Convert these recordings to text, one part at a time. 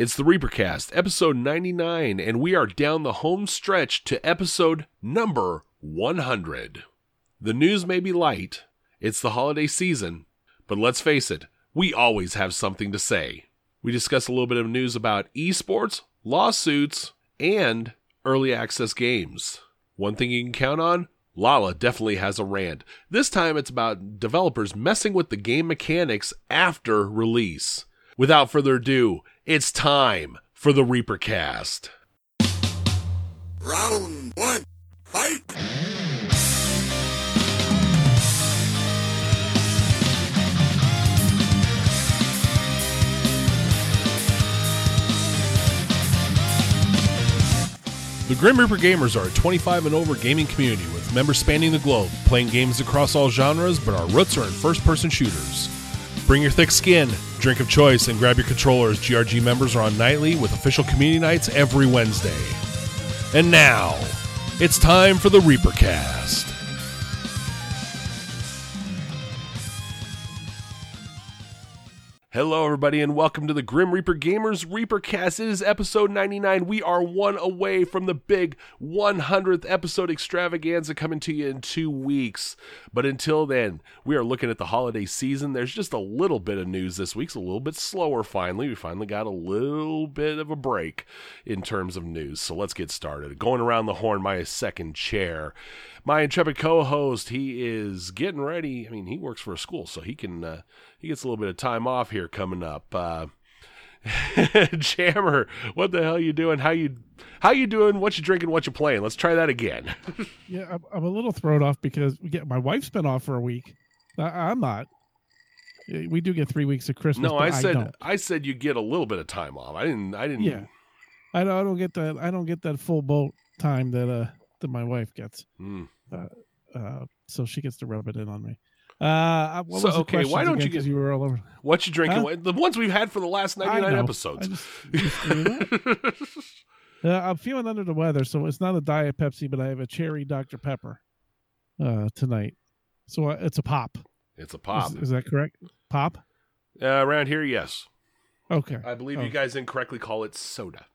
It's the Reapercast, episode 99, and we are down the home stretch to episode number 100. The news may be light, it's the holiday season, but let's face it, we always have something to say. We discuss a little bit of news about esports, lawsuits, and early access games. One thing you can count on Lala definitely has a rant. This time it's about developers messing with the game mechanics after release. Without further ado, it's time for the Reaper cast. Round one, fight! The Grim Reaper Gamers are a 25 and over gaming community with members spanning the globe, playing games across all genres, but our roots are in first person shooters. Bring your thick skin, drink of choice, and grab your controllers. GRG members are on nightly with official community nights every Wednesday. And now, it's time for the Reaper Hello, everybody, and welcome to the Grim Reaper Gamers Reapercast. It is episode 99. We are one away from the big 100th episode extravaganza coming to you in two weeks. But until then, we are looking at the holiday season. There's just a little bit of news this week. It's a little bit slower, finally. We finally got a little bit of a break in terms of news. So let's get started. Going around the horn, my second chair. My intrepid co-host, he is getting ready. I mean, he works for a school, so he can uh, he gets a little bit of time off here coming up. Uh, Jammer, what the hell you doing? How you how you doing? What you drinking? What you playing? Let's try that again. Yeah, I'm, I'm a little thrown off because we get my wife's been off for a week. I, I'm not. We do get three weeks of Christmas. no, I said don't. I, said you get a little bit of time off. I didn't. I didn't. Yeah. I don't, I don't get that. I don't get that full boat time that uh that my wife gets. Hmm. Uh, so she gets to rub it in on me. Uh, what So, was the okay, why don't you again? get- you were all over. What you drinking? Huh? The ones we've had for the last ninety nine episodes. Just, uh, I'm feeling under the weather, so it's not a diet Pepsi, but I have a cherry Dr Pepper uh, tonight. So uh, it's a pop. it's a pop. Is, is that correct? Pop. Uh, around here, yes. Okay. I believe Oh. you guys incorrectly call it soda.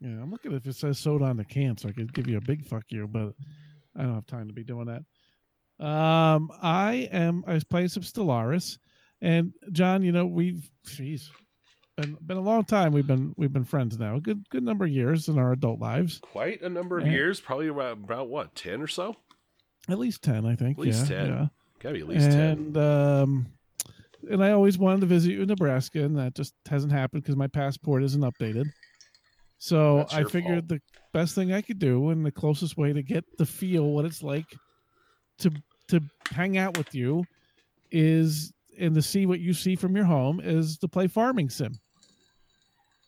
Yeah, I'm looking if it says soda on the can, so I could give you a big fuck you, but I don't have time to be doing that. Um, I am. I was playing some Stellaris, and John, you know, we've, jeez, been been a long time. We've been we've been friends now, a good good number of years in our adult lives, Quite a number of Yeah. years, probably about, about what ten or so. at least ten, I think. At least yeah, 10. Yeah. Gotta be at least ten. and um, and I always wanted to visit you in Nebraska, and that just hasn't happened because my passport isn't updated. So I figured the best thing I could do, and the closest way to get the feel what it's like to to hang out with you, is and to see what you see from your home is to play farming sim.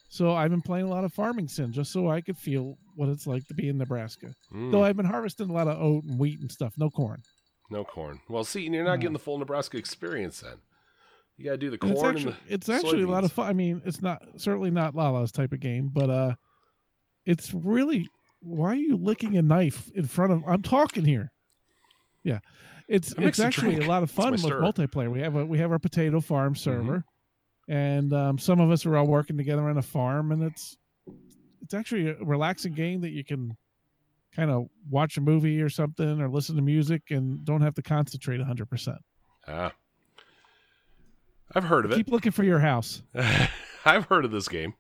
So I've been playing a lot of farming sim just so I could feel what it's like to be in Nebraska. Mm, Though I've been harvesting a lot of oat and wheat and stuff, no corn. no corn. Well, see, you're not No. getting the full Nebraska experience then. You gotta do the corn it's and actually, it's actually a lot of fun. I mean, it's not certainly not Lala's type of game, but uh, it's really. Why are you licking a knife in front of? I'm talking here. Yeah, it's it's actually drink. a lot of fun with stir. multiplayer. We have a we have our potato farm Mm-hmm. server, and um, some of us are all working together on a farm, and it's it's actually a relaxing game that you can kind of watch a movie or something or listen to music and don't have to concentrate 100%. Ah. I've heard of it. Keep looking for your house. I've heard of this game.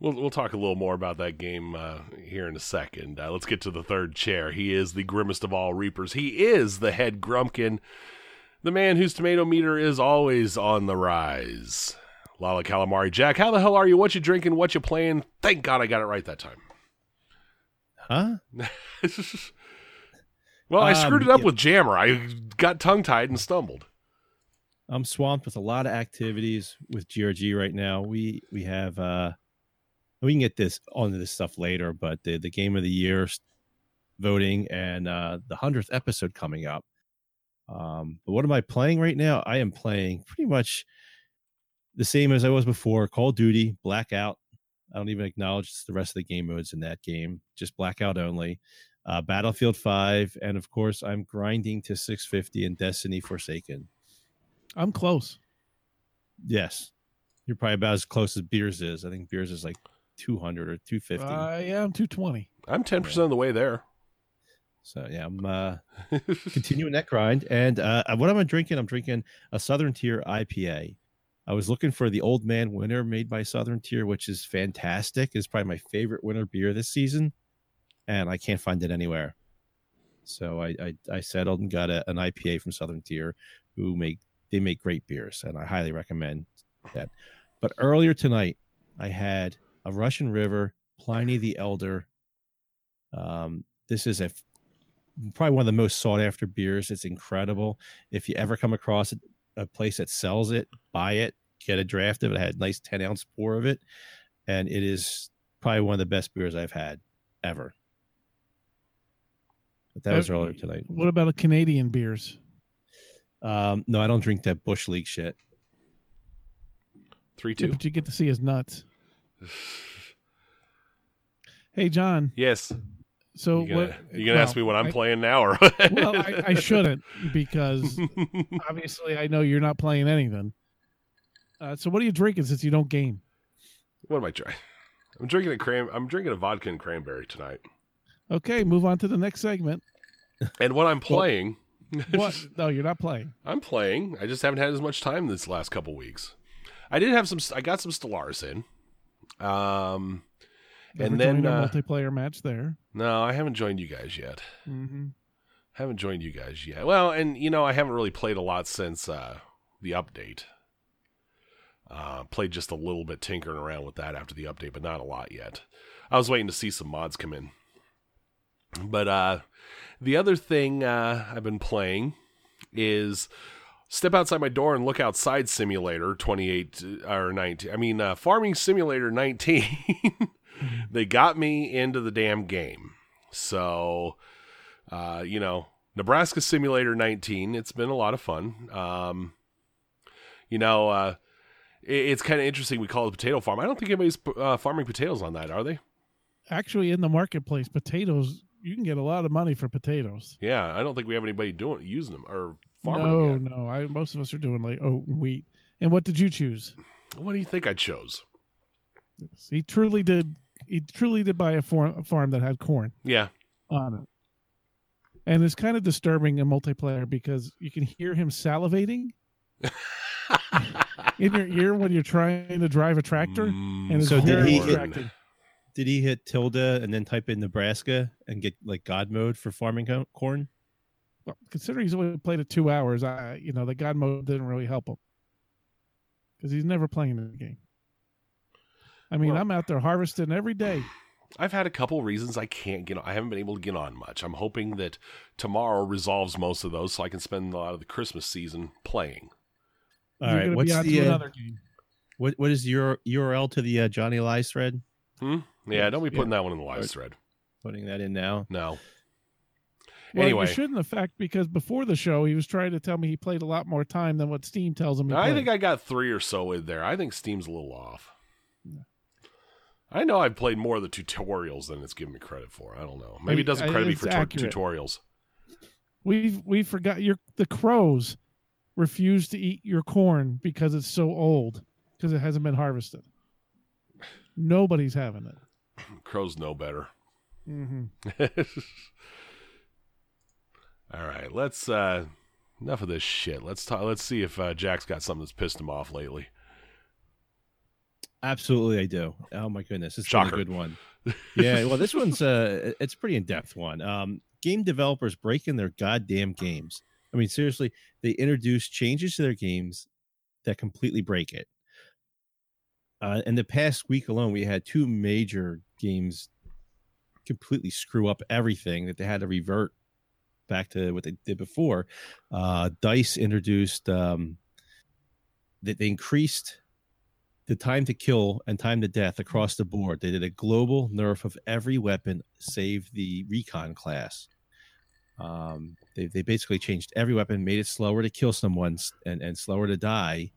We'll we'll talk a little more about that game uh, here in a second. Uh, let's get to the third chair. He is the grimmest of all reapers. He is the head grumpkin, the man whose tomato meter is always on the rise. Lala Calamari Jack, how the hell are you? What you drinking? What you playing? Thank God I got it right that time. Huh? well, I Um, screwed it up yeah. with Jammer. I got tongue tied and stumbled. I'm swamped with a lot of activities with GRG right now. We we have uh we can get this onto this stuff later, but the the game of the year voting and uh the hundredth episode coming up. Um, but what am I playing right now? I am playing pretty much the same as I was before. Call of Duty, Blackout. I don't even acknowledge the rest of the game modes in that game. Just Blackout only. Uh, Battlefield Five, and of course, I'm grinding to 650 in Destiny Forsaken. I'm close. Yes. You're probably about as close as Beers is. I think Beers is like 200 or 250. Uh, yeah, I'm 220. I'm 10% of the way there. so yeah, I'm uh, continuing that grind. And uh, what am I drinking? I'm drinking a Southern Tier IPA. I was looking for the Old Man Winter made by Southern Tier, which is fantastic. It's probably my favorite winter beer this season, and I can't find it anywhere. So I I, I settled and got a, an IPA from Southern Tier, who make they make great beers, and I highly recommend that. But earlier tonight, I had a Russian River Pliny the Elder. Um, this is a probably one of the most sought after beers. It's incredible. If you ever come across it, a place that sells it, buy it, get a draft of it. I had a nice 10 ounce pour of it. And it is probably one of the best beers I've had ever. But that was Uh, earlier tonight. What about a Canadian beers? Um, no, I don't drink that Bush League shit. 3 Yeah, 2. but you get to see his nuts. Hey, John. Yes. So you gonna, what? you gonna ask me what I'm I- playing now, or Well, I, I shouldn't because obviously I know you're not playing anything. Uh, so what are you drinking since you don't game? what am I trying? I'm drinking a cran. I'm drinking a vodka and cranberry tonight. Okay, move on to the next segment. And what I'm playing, What? no, you're not playing. I'm playing. I just haven't had as much time this last couple weeks. I did have some. I got some Stellaris in. Um, Never And then, uh, multiplayer match there. no, I haven't joined you guys yet. hmm Haven't joined you guys yet. Well, and you know, I haven't really played a lot since uh, the update. Uh, played just a little bit tinkering around with that after the update, but not a lot yet. I was waiting to see some mods come in. But uh, the other thing uh, I've been playing is Step Outside My Door and Look Outside Simulator 28 uh, or 19. I mean, uh, Farming Simulator 19. they got me into the damn game. So, uh, you know, Nebraska Simulator 19. It's been a lot of fun. Um, you know, uh, it, it's kind of interesting. We call it a potato farm. I don't think anybody's uh, farming potatoes on that, are they? Actually, in the marketplace, potatoes you can get a lot of money for potatoes. Yeah, I don't think we have anybody doing using them or farming no, them yet. no. I most of us are doing like oat and wheat. And what did you choose? What do you think I chose? He truly did. He truly did buy a, farm, a farm that had corn Yeah, on it, and it's kind of disturbing in multiplayer because you can hear him salivating in your ear when you're trying to drive a tractor, Mm, and So did he- distracting. Did he hit tilde and then type in Nebraska and get like God mode for farming corn? Well, considering he's only played it two hours, I you know the God mode didn't really help him because he's never playing the game. I mean, Well- I'm out there harvesting every day. I've had a couple reasons I can't get. I haven't been able to get on much. I'm hoping that tomorrow resolves most of those, so I can spend a lot of the Christmas season playing. All You're right, what's be on the to uh, game. what what is your URL to the uh, Johnny Lies thread? Hmm? Yeah, don't be Yeah. putting that one in the live Right. thread. Putting that in now. No. Well, anyway. you shouldn't affect because before the show he was trying to tell me he played a lot more time than what Steam tells him. I played. think I got three or so in there. I think Steam's a little off. I know I've played more of the tutorials than it's giving me credit for. I don't know. Maybe it doesn't I- credit me for tu- tutorials. We've we forgot your the crows refuse to eat your corn because it's so old because it hasn't been harvested. Nobody's having it. Crows know better. Mm-hmm. All right, let's uh enough of this shit. Let's talk let's see if uh, Jack's got something that's pissed him off lately. Absolutely, I do. Oh my goodness, it's Shocker. a good one. Yeah, well, this one's uh, it's a pretty in depth one. Um, game developers breaking their goddamn games. I mean, seriously, they introduce changes to their games that completely break it. Uh, in the past week alone, we had two major games completely screw up everything that they had to revert back to what they did before. Uh, Dice introduced um, that they increased the time to kill and time to death across the board. They did a global nerf of every weapon save the recon class. Um, they, they basically changed every weapon, made it slower to kill someone and, and slower to die.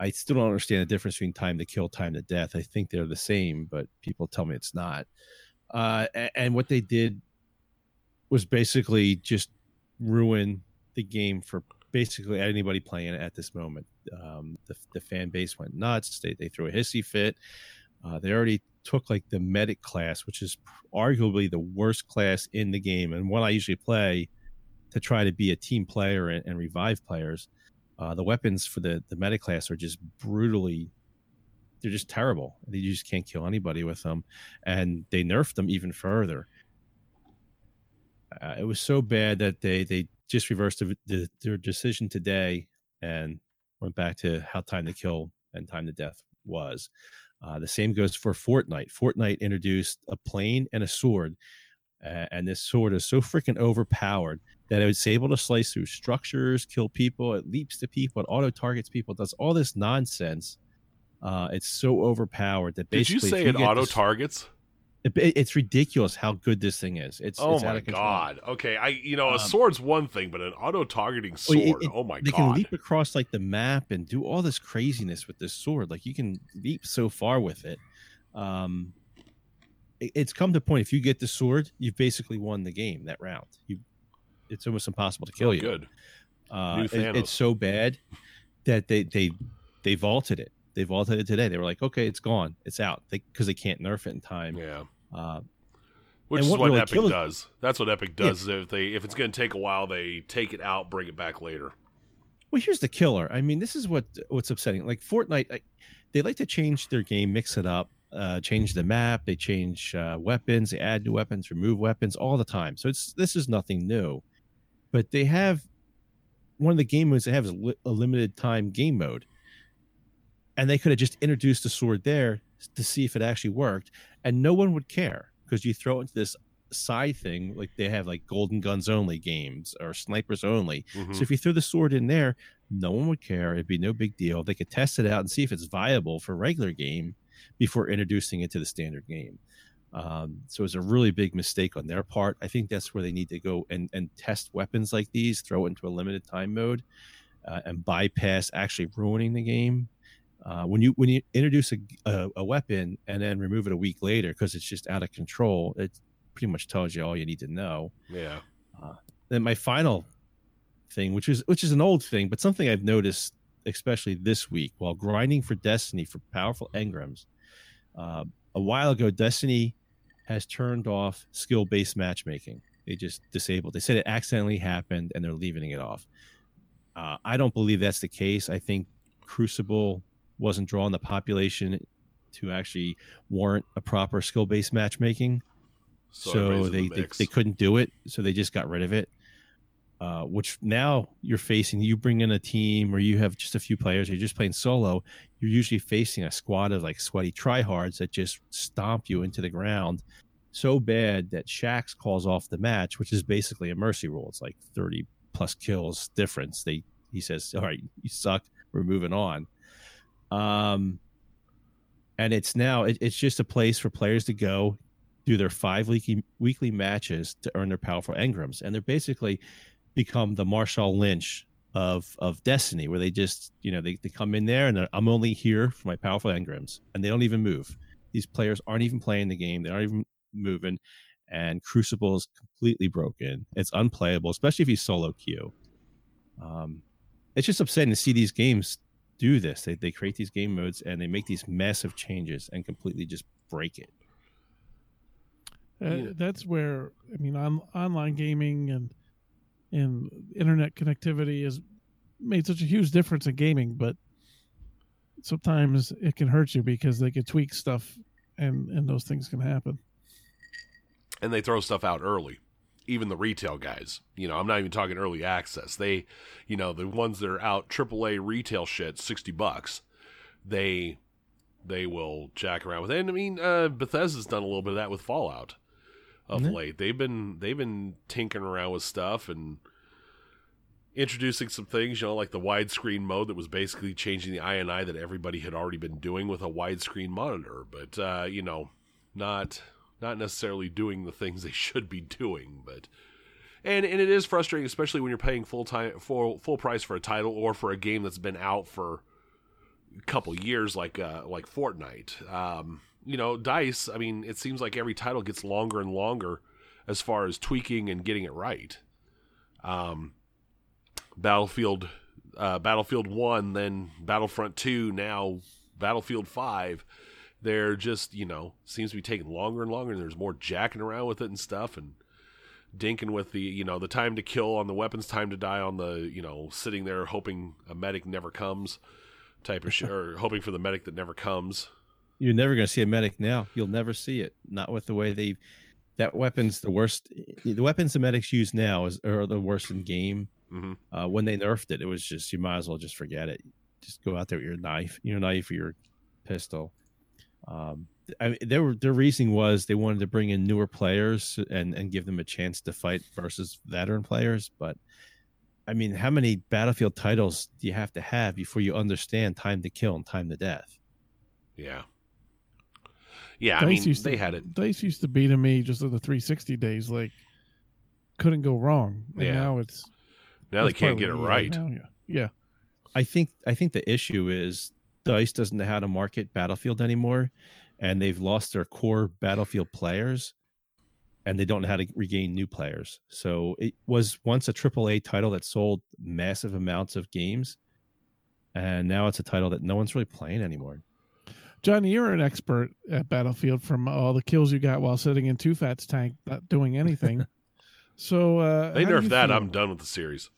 I still don't understand the difference between time to kill, time to death. I think they're the same, but people tell me it's not. Uh, a- and what they did was basically just ruin the game for basically anybody playing it at this moment. Um, the, the fan base went nuts. They, they threw a hissy fit. Uh, they already took like the medic class, which is arguably the worst class in the game, and one I usually play to try to be a team player and, and revive players. Uh, the weapons for the the medic class are just brutally. They're just terrible. You just can't kill anybody with them, and they nerfed them even further. Uh, it was so bad that they they just reversed the, the, their decision today and went back to how time to kill and time to death was. Uh, the same goes for Fortnite. Fortnite introduced a plane and a sword, uh, and this sword is so freaking overpowered that it's able to slice through structures, kill people. It leaps to people, it auto targets people, does all this nonsense. Uh, it's so overpowered that basically. Did you say it auto targets? It, it's ridiculous how good this thing is. It's oh it's my god. Okay, I you know a um, sword's one thing, but an auto targeting sword. It, it, oh my they god. They can leap across like the map and do all this craziness with this sword. Like you can leap so far with it. Um, it's come to point if you get the sword, you've basically won the game that round. You, it's almost impossible to kill oh, you. Good. Uh, it's so bad that they they they vaulted it. They vaulted it today. They were like, okay, it's gone, it's out, because they, they, can't nerf it in time. Yeah. Uh, Which is what, really Epic does. That's what Epic does. Yeah. If they if it's going to take a while, they take it out, bring it back later. Well, here's the killer. I mean, this is what what's upsetting. Like Fortnite, they like to change their game, mix it up, uh, change the map. They change uh, weapons, they add new weapons, remove weapons all the time. So it's this is nothing new. But they have one of the game modes they have is a limited time game mode, and they could have just introduced the sword there to see if it actually worked, and no one would care because you throw it into this side thing like they have like golden guns only games or snipers only. Mm-hmm. So if you threw the sword in there, no one would care. It'd be no big deal. They could test it out and see if it's viable for regular game before introducing it to the standard game. Um, so it's a really big mistake on their part. I think that's where they need to go and, and test weapons like these, throw it into a limited time mode, uh, and bypass actually ruining the game uh, when you when you introduce a, a, a, weapon and then remove it a week later because it's just out of control, it pretty much tells you all you need to know. Yeah. Uh, then my final thing, which is which is an old thing, but something I've noticed, especially this week, while grinding for Destiny for powerful engrams. Uh, a while ago, Destiny has turned off skill based matchmaking. They just disabled. They said it accidentally happened, and they're leaving it off. Uh, I don't believe that's the case. I think Crucible wasn't drawing the population to actually warrant a proper skill based matchmaking. So, so they, the they, they couldn't do it. So they just got rid of it. Uh, which now you're facing, you bring in a team or you have just a few players, you're just playing solo, you're usually facing a squad of like sweaty tryhards that just stomp you into the ground so bad that Shaxx calls off the match, which is basically a mercy rule. It's like 30 plus kills difference. They he says, All right, you suck, we're moving on. Um, and it's now it, it's just a place for players to go do their five weekly weekly matches to earn their powerful engrams, and they're basically become the Marshawn Lynch of of Destiny, where they just you know they, they come in there and I'm only here for my powerful engrams, and they don't even move. These players aren't even playing the game; they aren't even moving. And Crucible is completely broken. It's unplayable, especially if you solo queue. Um, it's just upsetting to see these games do this. They, they create these game modes and they make these massive changes and completely just break it. Uh, yeah. That's where I mean, on, online gaming and and internet connectivity has made such a huge difference in gaming, but sometimes it can hurt you because they can tweak stuff, and and those things can happen. And they throw stuff out early even the retail guys. You know, I'm not even talking early access. They, you know, the ones that are out AAA retail shit, sixty bucks. They, they will jack around with it. And I mean, uh, Bethesda's done a little bit of that with Fallout of mm-hmm. late. They've been they've been tinkering around with stuff and introducing some things. You know, like the widescreen mode that was basically changing the INI that everybody had already been doing with a widescreen monitor. But uh, you know, not not necessarily doing the things they should be doing, but and and it is frustrating, especially when you're paying full time full full price for a title or for a game that's been out for a couple years, like uh, like Fortnite. Um, you know, Dice. I mean, it seems like every title gets longer and longer as far as tweaking and getting it right. Um, Battlefield, uh, Battlefield One, then Battlefront Two, now Battlefield Five. They're just you know seems to be taking longer and longer, and there's more jacking around with it and stuff, and dinking with the you know the time to kill on the weapons, time to die on the you know sitting there hoping a medic never comes type of shit, or hoping for the medic that never comes. You're never going to see a medic now. You'll never see it. Not with the way they. That weapon's the worst. The weapons the medics use now is are the worst in game. hmm Uh, when they nerfed it, it was just you might as well just forget it. Just go out there with your knife, your knife or your pistol. Um, I mean, their their reasoning was they wanted to bring in newer players and and give them a chance to fight versus veteran players. But I mean, how many battlefield titles do you have to have before you understand time to kill and time to death? Yeah, yeah. I mean, used they to, had it. Dice used to be to me just in the 360 days, like couldn't go wrong. And Yeah. now it's Now they can't get it of right. Now, yeah, yeah. I think I think the issue is Dice doesn't know how to market Battlefield anymore, and they've lost their core Battlefield players, and they don't know how to regain new players. So it was once a AAA title that sold massive amounts of games, and now it's a title that no one's really playing anymore. Johnny, you're an expert at Battlefield from all the kills you got while sitting in Two Fat's tank, not doing anything. so uh, They nerfed that. feel? I'm done with the series.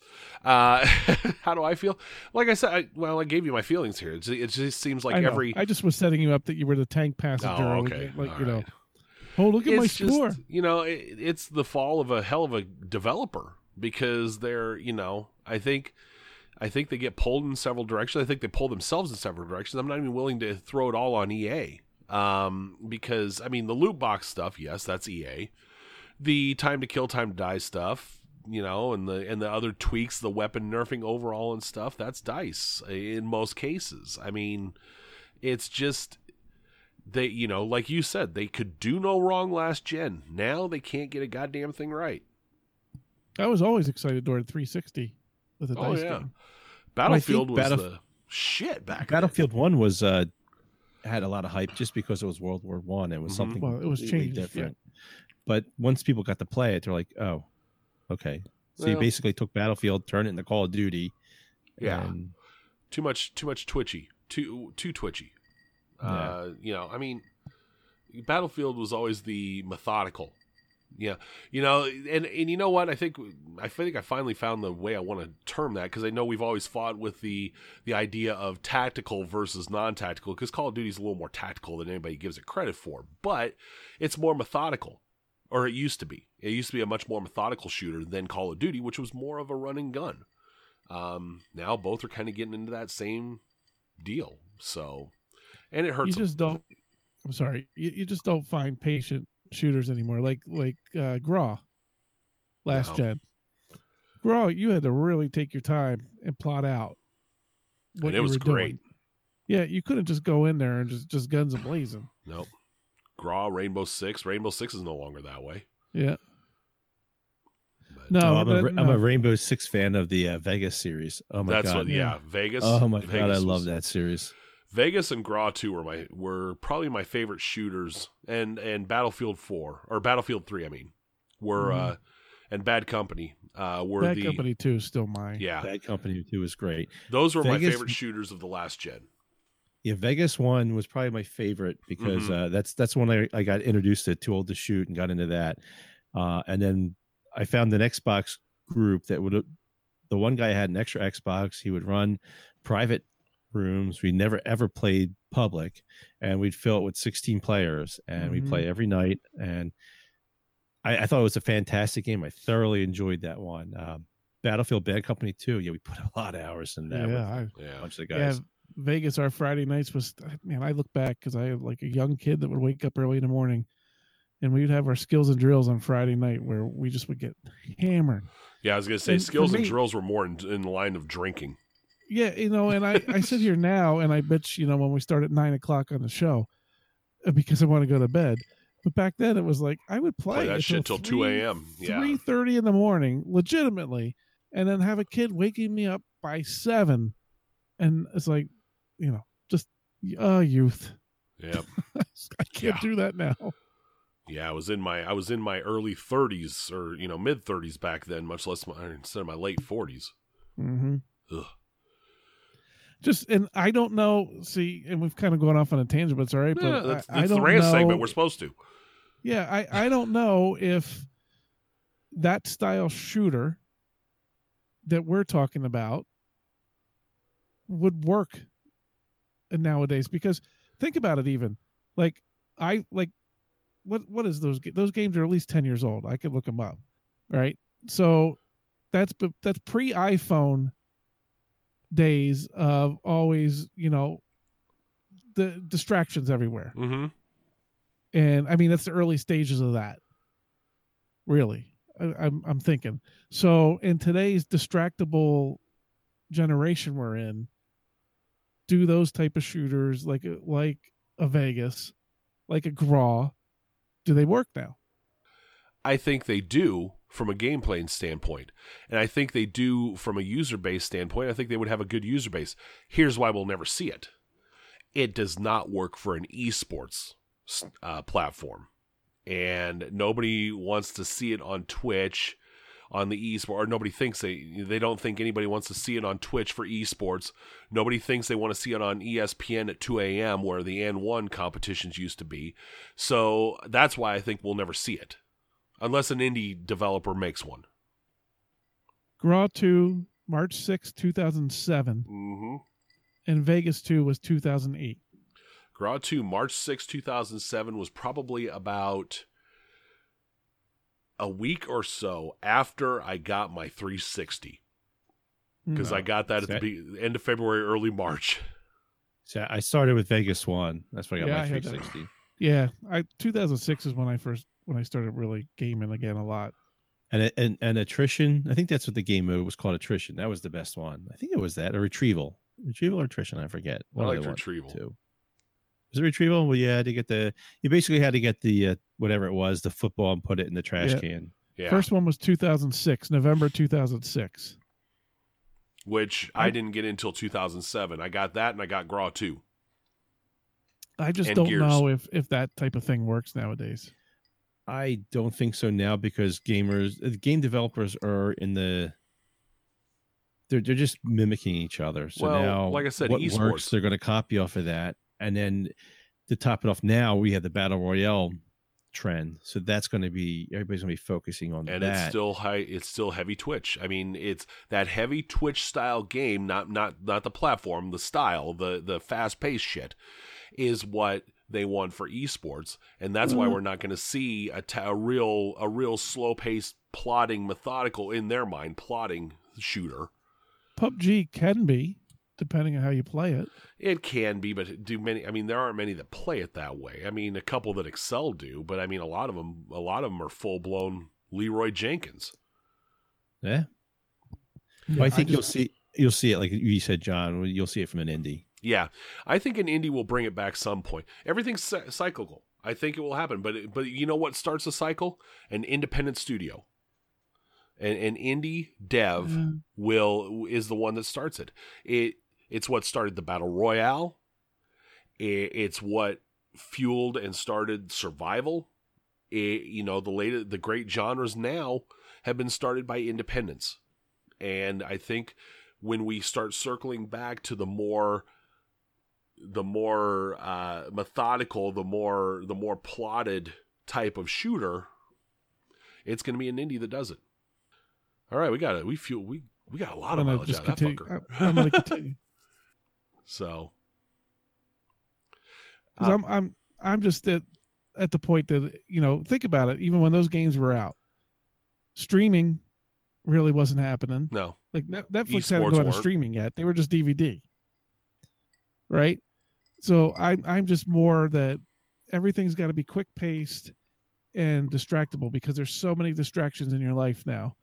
Uh, how do I feel? Like I said, I, well, I gave you my feelings here. It just, it just seems like I every. I just was setting you up that you were the tank passenger. Oh, okay. Like All you know, oh look at my it's just, score. you know, it, it's the fall of a hell of a developer because they're, you know, I think, I think they get pulled in several directions. I think they pull themselves in several directions. I'm not even willing to throw it all on EA, um, because I mean the loot box stuff, yes, that's EA. The time to kill, time to die stuff, you know, and the and the other tweaks, the weapon nerfing overall and stuff, that's Dice in most cases. I mean, it's just they you know like you said they could do no wrong last gen now they can't get a goddamn thing right I was always excited toward 360 with the Oh, dice yeah. game. battlefield was Battlef- the shit back then. Battlefield One was uh, had a lot of hype just because it was World War One. It was Mhm. something Well, it was completely changed, yeah. different. But once people got to play it, they're like, "Oh, okay." So you basically took Battlefield, turned it into Call of Duty. Yeah. and too much too much twitchy too too twitchy uh you know i mean battlefield was always the methodical yeah you know and and you know what i think i think i finally found the way i want to term that because i know we've always fought with the the idea of tactical versus non-tactical because call of duty is a little more tactical than anybody gives it credit for but it's more methodical or it used to be it used to be a much more methodical shooter than call of duty which was more of a run and gun um, now both are kind of getting into that same deal. So, and it hurts. You just don't. I'm sorry. You, you just don't find patient shooters anymore. Like like uh, Graw, last No. gen. Graw, you had to really take your time and plot out what And it you was were great. doing. Yeah, you couldn't just go in there and just just guns a blazing. Nope. Graw, Rainbow Six. Rainbow Six is no longer that way. Yeah. But No, Oh, I'm, a, that- Ra- I'm a Rainbow Six fan of the uh, Vegas series. Oh my that's god! what. Yeah, Vegas. oh my god, I love was- that series. Vegas and Graw two were my were probably my favorite shooters, and and Battlefield four or Battlefield three. I mean, were Mhm. uh, and Bad Company uh were Bad the Company Two is still mine. yeah Bad Company Two is great. those were my favorite shooters of the last gen. Yeah, Vegas One was probably my favorite because Mhm. uh, that's that's when I, I got introduced to Too Old to Shoot and got into that. Uh, and then I found an Xbox group that would the one guy had an extra Xbox. He would run private rooms. We never ever played public, and we'd fill it with 16 players, and we'd Mhm. play every night. And I, I thought it was a fantastic game. I thoroughly enjoyed that one. Um, Battlefield Bad Company 2. Yeah, we put a lot of hours in that Yeah, with I, a bunch of the yeah. Vegas, our Friday nights was man. I look back because I had like a young kid that would wake up early in the morning, and we'd have our skills and drills on Friday night where we just would get hammered. yeah. I was gonna say And skills and drills were more in, in the line of drinking. Yeah, you know, and I, I sit here now and I bitch, you know, when we start at nine o'clock on the show uh, because I want to go to bed. But back then it was like I would play, Play that shit till two a.m. Yeah, three thirty in the morning, legitimately, and then have a kid waking me up by seven, and it's like, you know, just uh youth. yeah. I can't Yeah. do that now. Yeah, I was in my I was in my early 30s or you know mid 30s back then, much less my instead of my late 40s. Mm-hmm. Ugh. Just and I don't know. See, and we've kind of gone off on a tangent, but it's all right. Yeah, but that's, I, I don't the rant know. segment. We're supposed to. Yeah, I, I don't know if that style shooter that we're talking about would work nowadays because think about it even like I like what what is those those games are at least 10 years old. I could look them up. Right? So that's that's pre-iPhone days of always, you know, the distractions everywhere Mm-hmm. and I mean that's the early stages of that. Really, I, I'm I'm thinking. So in today's distractible generation we're in, do those type of shooters like a- like a Vegas, like a Graw, do they work now? I think they do from a gameplay standpoint. And I think they do from a user base standpoint. I think they would have a good user base. Here's why we'll never see it it does not work for an esports uh, platform. And nobody wants to see it on Twitch on the esports, or nobody thinks they they don't think anybody wants to see it on Twitch for esports. Nobody thinks they want to see it on ESPN at 2 a.m. where the N1 competitions used to be. So that's why I think we'll never see it unless an indie developer makes one. Graw 2, March 6, 2007, Mm-hmm. and Vegas 2 was 2008. Graw 2, March 6, 2007 was probably about a week or so after I got my 360 because I Oh, got that at the that- be- end of February, early March. So I started with Vegas One. That's why I got Yeah, my I 360. Yeah, I 2006 is when I first when I started really gaming again a lot. And, and and attrition. I think that's what the game mode was called. Attrition. That was the best one. I think it was that or retrieval. Retrieval or attrition. I forget. I One of liked the one- retrieval. two. Was it retrieval? Well, you had to get the. You basically had to get the uh, whatever it was, the football, and put it in the trash Yeah. can. Yeah, First one was 2006, November 2006. which I didn't get until 2007. I got that and I got Graw 2. I just And don't Gears. know if if that type of thing works nowadays. I don't think so now because gamers, uh, game developers are in the. They're they're just mimicking each other. So Well, now, like I said, what esports. works, they're going to copy off of that, and then to top it off, now we have the battle royale trend. So that's going to be everybody's going to be focusing on and that. it's still high it's still heavy twitch i mean it's that heavy twitch style game not not not the platform the style the the fast paced shit is what they want for esports and that's why Mhm. we're not going to see a, ta- a real a real slow paced plotting methodical in their mind plotting shooter PUBG can be, depending on how you play it. it can be but do many i mean there aren't many that play it that way i mean a couple that excel do but i mean a lot of them a lot of them are full blown leroy jenkins yeah. Yeah, Well, I think just- you'll see you'll see it like you said, John. You'll see it from an indie. Yeah, I think an indie will bring it back some point. Everything's cyclical. I think it will happen, but it- but you know what starts a cycle? An independent studio. An, an indie dev Yeah. will is the one that starts it. It it's what started the battle royale. It's what fueled and started survival. It, you know the latest the great genres now have been started by independents, and I think when we start circling back to the more the more uh, methodical, the more the more plotted type of shooter, it's going to be an indie that does it. All right, we got it. We feel we we got a lot I'm of gonna mileage out of that fucker. I'm going to continue. So Uh, I'm I'm I'm just at at the point that you know think about it. Even when those games were out, streaming really wasn't happening. no, Like Net- Netflix hadn't gone to streaming yet; they were just DVD, right? So I'm I'm just more that everything's got to be quick paced and distractible because there's so many distractions in your life now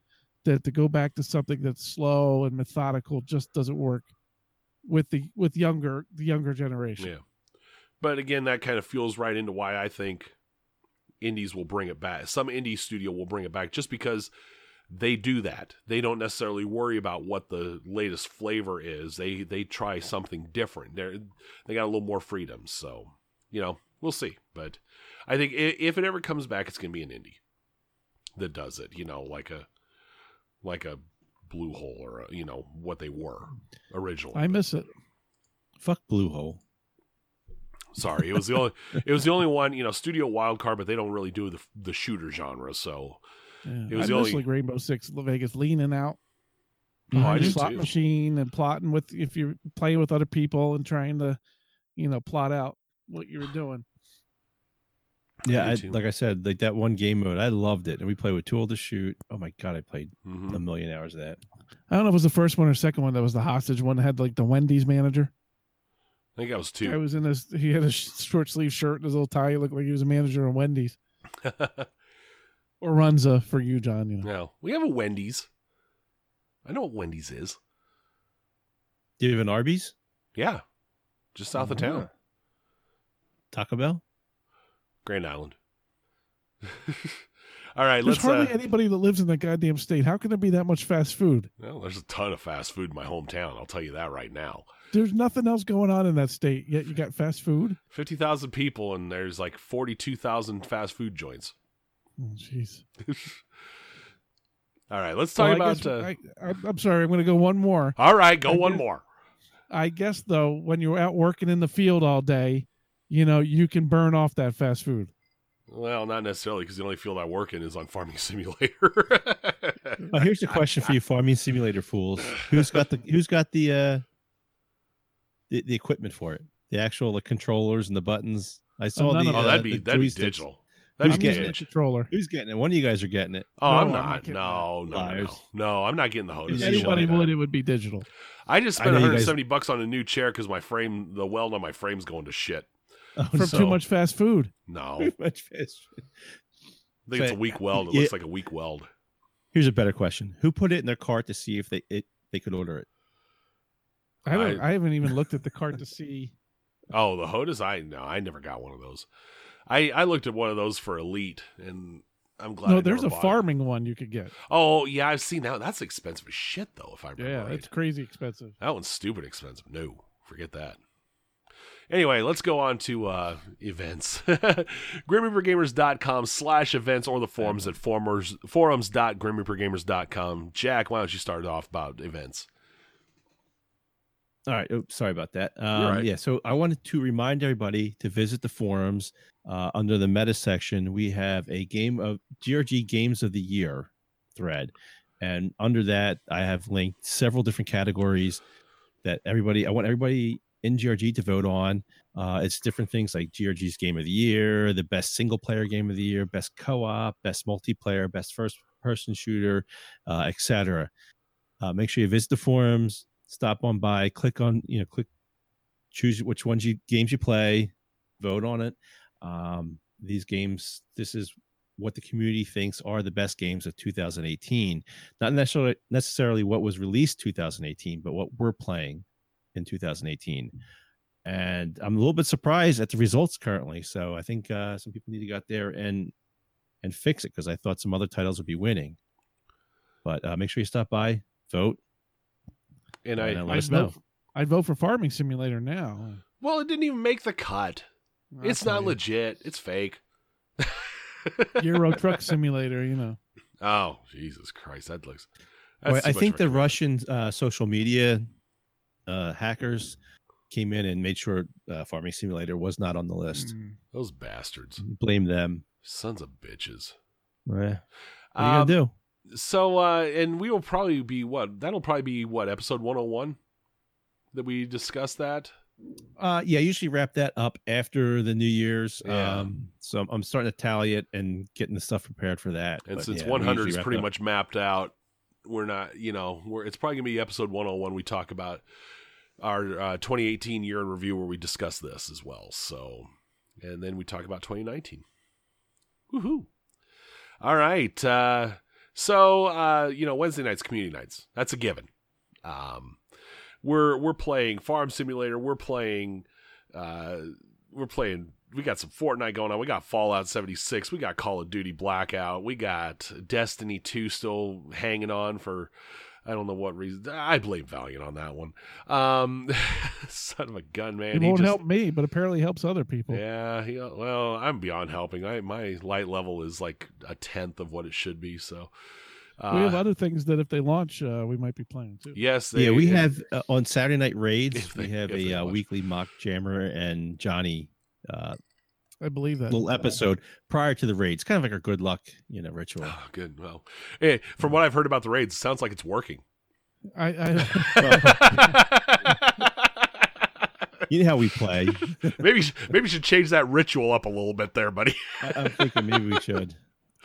that to go back to something that's slow and methodical just doesn't work with the with younger the younger generation. yeah. But again, that kind of fuels right into why I think indies will bring it back. Some indie studio will bring it back just because they do that. They don't necessarily worry about what the latest flavor is. They they try something different. They they got a little more freedom. So you know we'll see. But I think if it ever comes back, it's gonna be an indie that does it. You know, like a like a Bluehole or uh, you know what they were originally. I miss it. Fuck Bluehole. Sorry, it was the only it was the only one you know Studio Wildcard, but they don't really do the the shooter genre. So Yeah. It was I the only- like Rainbow Six Vegas leaning out. Oh, I do slot too. machine and plotting with if you're playing with other people and trying to, you know, plot out what you were doing. Yeah, I, like I said, like that one game mode, I loved it, and we played with Too Old to Shoot. Oh my god, I played mhm. a million hours of that. I don't know if it was the first one or second one that was the hostage one that had like the Wendy's manager. I think that was two. I was in this. he had a short sleeve shirt and his little tie. He looked like he was a manager of Wendy's or Runza for you, John. You know, no, we have a Wendy's. I know what Wendy's is. Do you have an Arby's? Yeah, just south of town, Taco Bell? Grand Island. All right, there's let's. hardly Uh, anybody that lives in that goddamn state. How can there be that much fast food? well, there's a ton of fast food in my hometown. I'll tell you that right now. There's nothing else going on in that state yet. You got fast food. Fifty thousand people, and there's like forty-two thousand fast food joints. Oh, jeez. All right, let's talk Well, about. guess- Uh, I, I'm sorry. I'm going to go one more. all right, go I one guess- more. I guess though, when you're out working in the field all day, you know you can burn off that fast food. Well, not necessarily because the only field I work in is on Farming Simulator. Oh, here's a question for you, farming simulator fools: Who's got the Who's got the uh the, the equipment for it? The actual like, controllers and the buttons. I saw none the. of oh, uh, that'd be the that'd be digital. That'd Who's be getting using a digital. controller. Who's getting it? One of you guys are getting it. Oh, No, I'm I'm not. not no, no, no, no, no. I'm not getting the HOTAS. If You anybody me that. would, it would be digital. I just spent know you 170 bucks on a new chair because my frame, the weld on my frame's going to shit. Oh, From so- too much fast food. No, Too much fast food. I think it's a weak weld. It yeah. looks like a weak weld. Here's a better question: Who put it in their cart to see if they it, they could order it? I don't. I- I, haven't even looked at the cart to see. Oh, the HOTAS. I no, I never got one of those. I I looked at one of those for Elite, and I'm glad. no, I there's never a bought it. farming one you could get. Oh yeah, I've seen that. That's expensive as shit, though. If I remember Yeah, right. it's crazy expensive. That one's stupid expensive. No, forget that. Anyway, let's go on to uh, events. GrimReaperGamers.com slash events or the forums at forums, forums.grimreapergamers.com. Jack, why don't you start off about events? All right. Oops, sorry about that. Um, right. Yeah. So I wanted to remind everybody to visit the forums. Uh, under the meta section, we have a game of GRG Games of the Year thread. And under that, I have linked several different categories that everybody, I want everybody in GRG to vote on. Uh, it's different things like GRG's Game of the Year, the best single player game of the year, best co op, best multiplayer, best first person shooter, uh, etc. Uh, make sure you visit the forums, stop on by, click on, you know, click, choose which ones you games you play, vote on it. Um, these games, this is what the community thinks are the best games of 2018. Not necessarily necessarily what was released 2018, but what we're playing in 2018. And I'm a little bit surprised at the results currently. So I think uh, some people need to go out there and and fix it because I thought some other titles would be winning. But uh, make sure you stop by, vote, And and I, uh, let I'd us know. vote, I'd vote for Farming Simulator now. well, it didn't even make the cut. I'll it's not you. legit. It's fake. Euro Truck Simulator. You know, oh, Jesus Christ. That looks. Well, that's I think the. Russian uh, social media uh, hackers came in and made sure uh, Farming Simulator was not on the list. Mm. Those bastards. Blame them. Sons of bitches. Eh, what are you Um, gonna do? So, uh, and we will probably be what? That'll probably be what episode one hundred one that we discuss that. Uh, yeah, I usually wrap that up after the New Year's. Yeah. Um, so I'm, I'm starting to tally it and getting the stuff prepared for that. And But since yeah, one hundred is pretty much mapped out, we're not. You know, we're it's probably gonna be episode one hundred one. We talk about our uh, 2018 year in review where we discuss this as well. So, and then we talk about 2019. Woohoo! All right. Uh, so, uh, you know, Wednesday nights, community nights. That's a given. Um, we're we're playing Farm Simulator. We're playing. Uh, we're playing. We got some Fortnite going on. We got Fallout 76. We got Call of Duty Blackout. We got Destiny 2 still hanging on for I don't know what reason. I blame Valiant on that one. Um, son of a gun, man. it He won't just- help me, but apparently helps other people. yeah, he, well, I'm beyond helping. I my light level is like a tenth of what it should be. So, we have Uh, other things that if they launch, uh, we might be playing too. yes, yeah, we they- have uh, on Saturday night raids. They- we have a uh, weekly mock jammer and Johnny uh, I believe that. little episode prior to the raids, kind of like our good luck, you know, ritual. Oh, good. Well, hey, from what I've heard about the raids, it sounds like it's working. I, I You know how we play. maybe maybe you should change that ritual up a little bit there, buddy. I, I'm thinking maybe we should.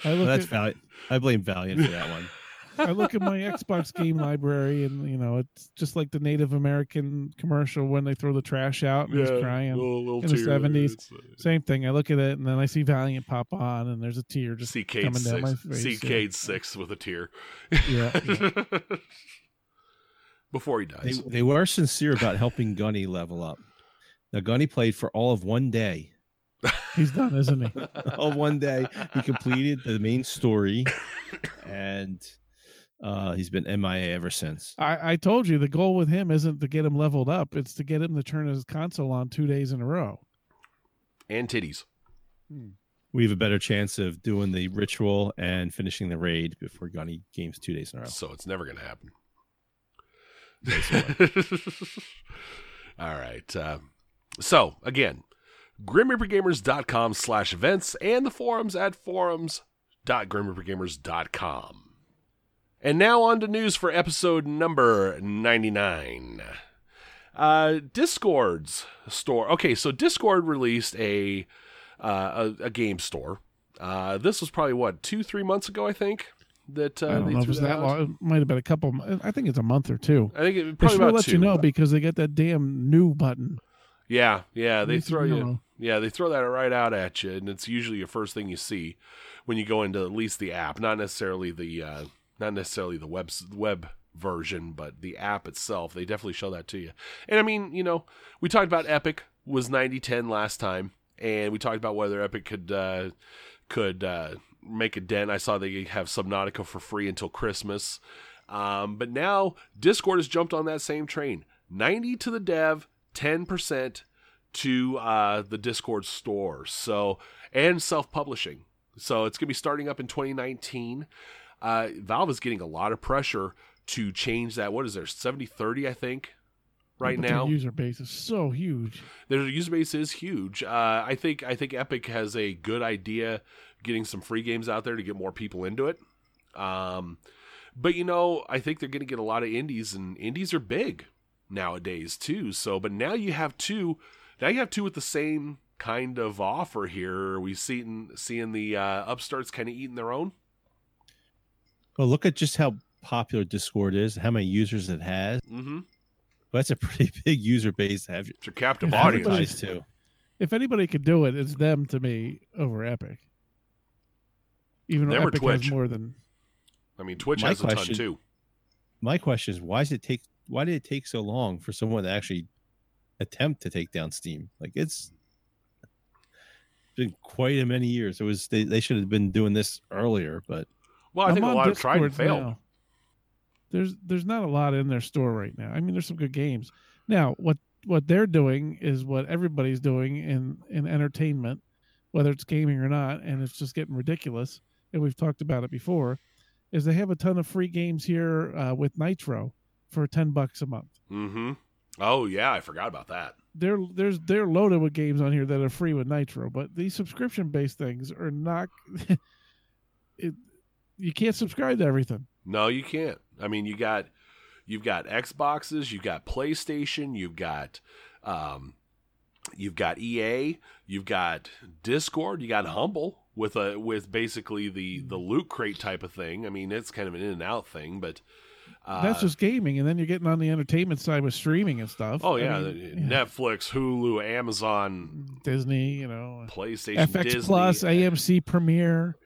I Well, that's at Valiant. I blame Valiant for that one. I look at my Xbox game library, and you know it's just like the Native American commercial when they throw the trash out and he's crying. little, little in the 70s. It's, uh, Same thing. I look at it, and then I see Valiant pop on, and there's a tear just see Cade coming down my face. See yeah. Six with a tear. Yeah, yeah. Before he They, dies. they were sincere about helping Gunny level up. Now, Gunny played for all of one day. he's done, isn't he? all of one day, he completed the main story, and uh, he's been MIA ever since. I, I told you the goal with him isn't to get him leveled up; it's to get him to turn his console on two days in a row. and titties. We have a better chance of doing the ritual and finishing the raid before Gunny games two days in a row. So it's never going to happen. All right. Uh, so again, grimreapergamers.com slash events and the forums at forums.grimreapergamers.com. And now on to news for episode number 99. Uh, Discord's store. Okay, so Discord released a uh, a, a game store. Uh, this was probably what two, three months ago, I think. That uh, I don't they know if threw it's that long. It might have been a couple. I think it's a month or two. I think it They probably should about let two. you know because they get that damn new button. Yeah, yeah, they throw you. know. Yeah, they throw that right out at you, and it's usually your first thing you see when you go into at least the app, not necessarily the uh, not necessarily the web web version, but the app itself. They definitely show that to you. And I mean, you know, we talked about Epic was 90-10 last time, and we talked about whether Epic could uh, could uh, make a dent. I saw they have Subnautica for free until Christmas. Um, but now Discord has jumped on that same train. 90 to the dev, 10% to uh, the Discord store. So and self-publishing. So it's going to be starting up in 2019. Uh, Valve is getting a lot of pressure to change that. What is there? 70-30, I think, right But their now. user base is so huge. Their user base is huge. Uh, I think I think Epic has a good idea getting some free games out there to get more people into it. Um, but you know, I think they're going to get a lot of indies, and indies are big nowadays too. So, but now you have two. Now you have two with the same kind of offer here. Are we seeing seeing the uh, upstarts kind of eating their own? Well, look at just how popular Discord is, how many users it has. Mm-hmm. That's a pretty big user base to have It's your captive audience. everybody- advertised to. If anybody could do it, it's them to me over Epic. Even though Them Epic Twitch? has more than I mean, Twitch My has a ton question- too. My question is, why does it take? Why did it take so long for someone to actually attempt to take down Steam? Like it's been quite a many years. It was they, they should have been doing this earlier, but Well, I I'm think a lot have tried and Discord failed. now. There's there's not a lot in their store right now. I mean, there's some good games. Now, what what they're doing is what everybody's doing in in entertainment, whether it's gaming or not, and it's just getting ridiculous. And we've talked about it before. Is they have a ton of free games here uh, with Nitro for ten bucks a month. Mm-hmm. Oh yeah, I forgot about that. There, there's they're loaded with games on here that are free with Nitro, but these subscription based things are not. it, you can't subscribe to everything. No, you can't. I mean, you got you've got Xboxes, you've got PlayStation, you've got um, you've got EA, you've got Discord, you got Humble with a with basically the the loot crate type of thing. I mean, it's kind of an in and out thing, but uh, That's just gaming, and then you're getting on the entertainment side with streaming and stuff. oh I yeah, mean, the- Netflix, Hulu, Amazon, Disney, you know, PlayStation, FX Disney, Plus, AMC Premiere.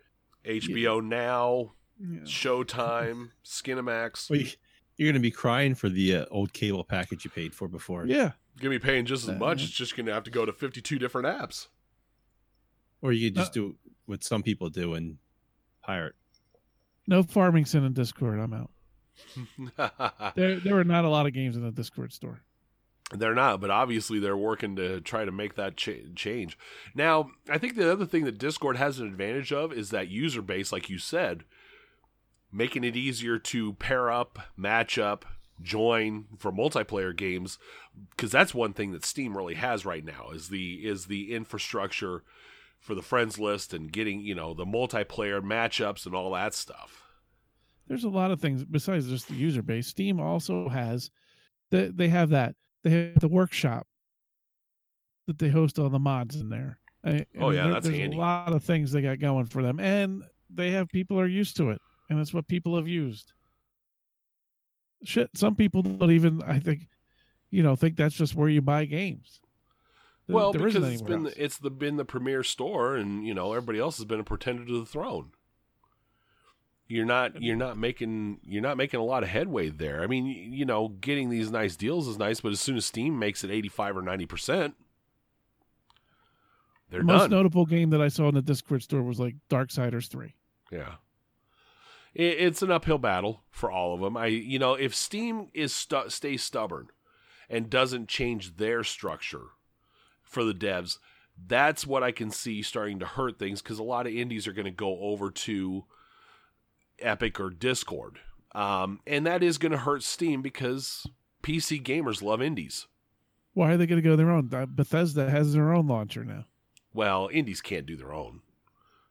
HBO Now, Yeah. Showtime, Skinamax. well, you, you're going to be crying for the uh, old cable package you paid for before, Yeah, you're Gonna be paying just as Uh, much. It's just gonna have to go to fifty two different apps. or you could just Uh, do what some people do and pirate. no farming sim in Discord. I'm out. There, there are not a lot of games in the Discord store. They're not, but obviously they're working to try to make that cha- change. Now, I think the other thing that Discord has an advantage of is that user base, like you said. making it easier to pair up, match up, join for multiplayer games because that's one thing that Steam really has right now is the is the infrastructure for the friends list and getting, you know, the multiplayer matchups and all that stuff. There's a lot of things besides just the user base. Steam also has the, they have that they have the workshop that they host all the mods in there. I- Oh, yeah, there- that's there's handy. a lot of things they got going for them, and they have people are used to it, and it's what people have used. Shit, some people don't even. I think, you know, think that's just where you buy games. Well, there because it's been else. the, it's the been the premier store, and you know everybody else has been a pretender to the throne. You're not you're not making you're not making a lot of headway there. I mean, you know, getting these nice deals is nice, but as soon as Steam makes it 85 or 90 percent, they're the most done. notable game that I saw in the Discord store was like Darksiders Three. Yeah. It, it's an uphill battle for all of them. I, you know, if Steam is stu- stays stubborn and doesn't change their structure for the devs, that's what I can see starting to hurt things because a lot of indies are going to go over to Epic or Discord, um, and that is going to hurt Steam because PC gamers love indies. Why are they going to go their own? Uh, Bethesda has their own launcher now. Well, indies can't do their own.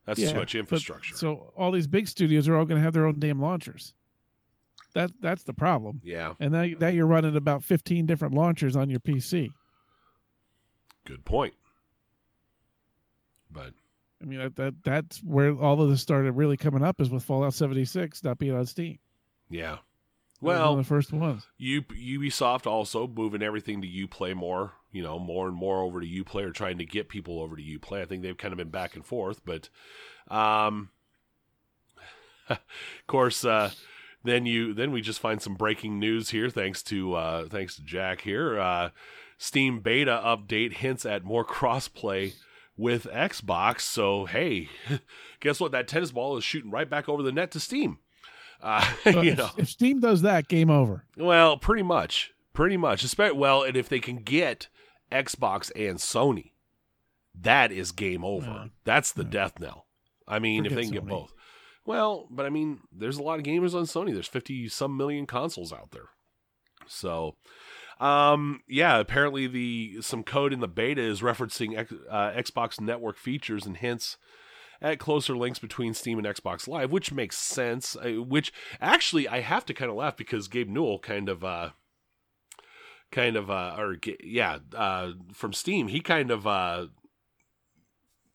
That's Yeah, too much but- infrastructure. So all these big studios are all going to have their own damn launchers. That that's the problem. yeah, And that now you're running about 15 different launchers on your PC. good point. But I mean, that, that that's where all of this started really coming up is with Fallout 76 not being on Steam. yeah, well, the first ones. U- Ubisoft also moving everything to UPlay more, you know, more and more over to UPlay or trying to get people over to UPlay. I think they've kind of been back and forth, but um of course uh then you then we just find some breaking news here thanks to uh thanks to Jack here. Uh Steam beta update hints at more crossplay with Xbox. So, hey, guess what? That tennis ball is shooting right back over the net to Steam. Uh, you if, know, if Steam does that, game over. well, pretty much, pretty much. Well, and if they can get Xbox and Sony, that is game over. That's the death knell. I mean, if they can get both. Well, but I mean, there's a lot of gamers on Sony. There's 50 some million consoles out there. So, um, yeah, apparently the some code in the beta is referencing X, uh, Xbox network features and hints at closer links between Steam and Xbox Live, which makes sense. Which actually I have to kind of laugh because Gabe Newell kind of uh kind of uh or yeah, uh from Steam, he kind of uh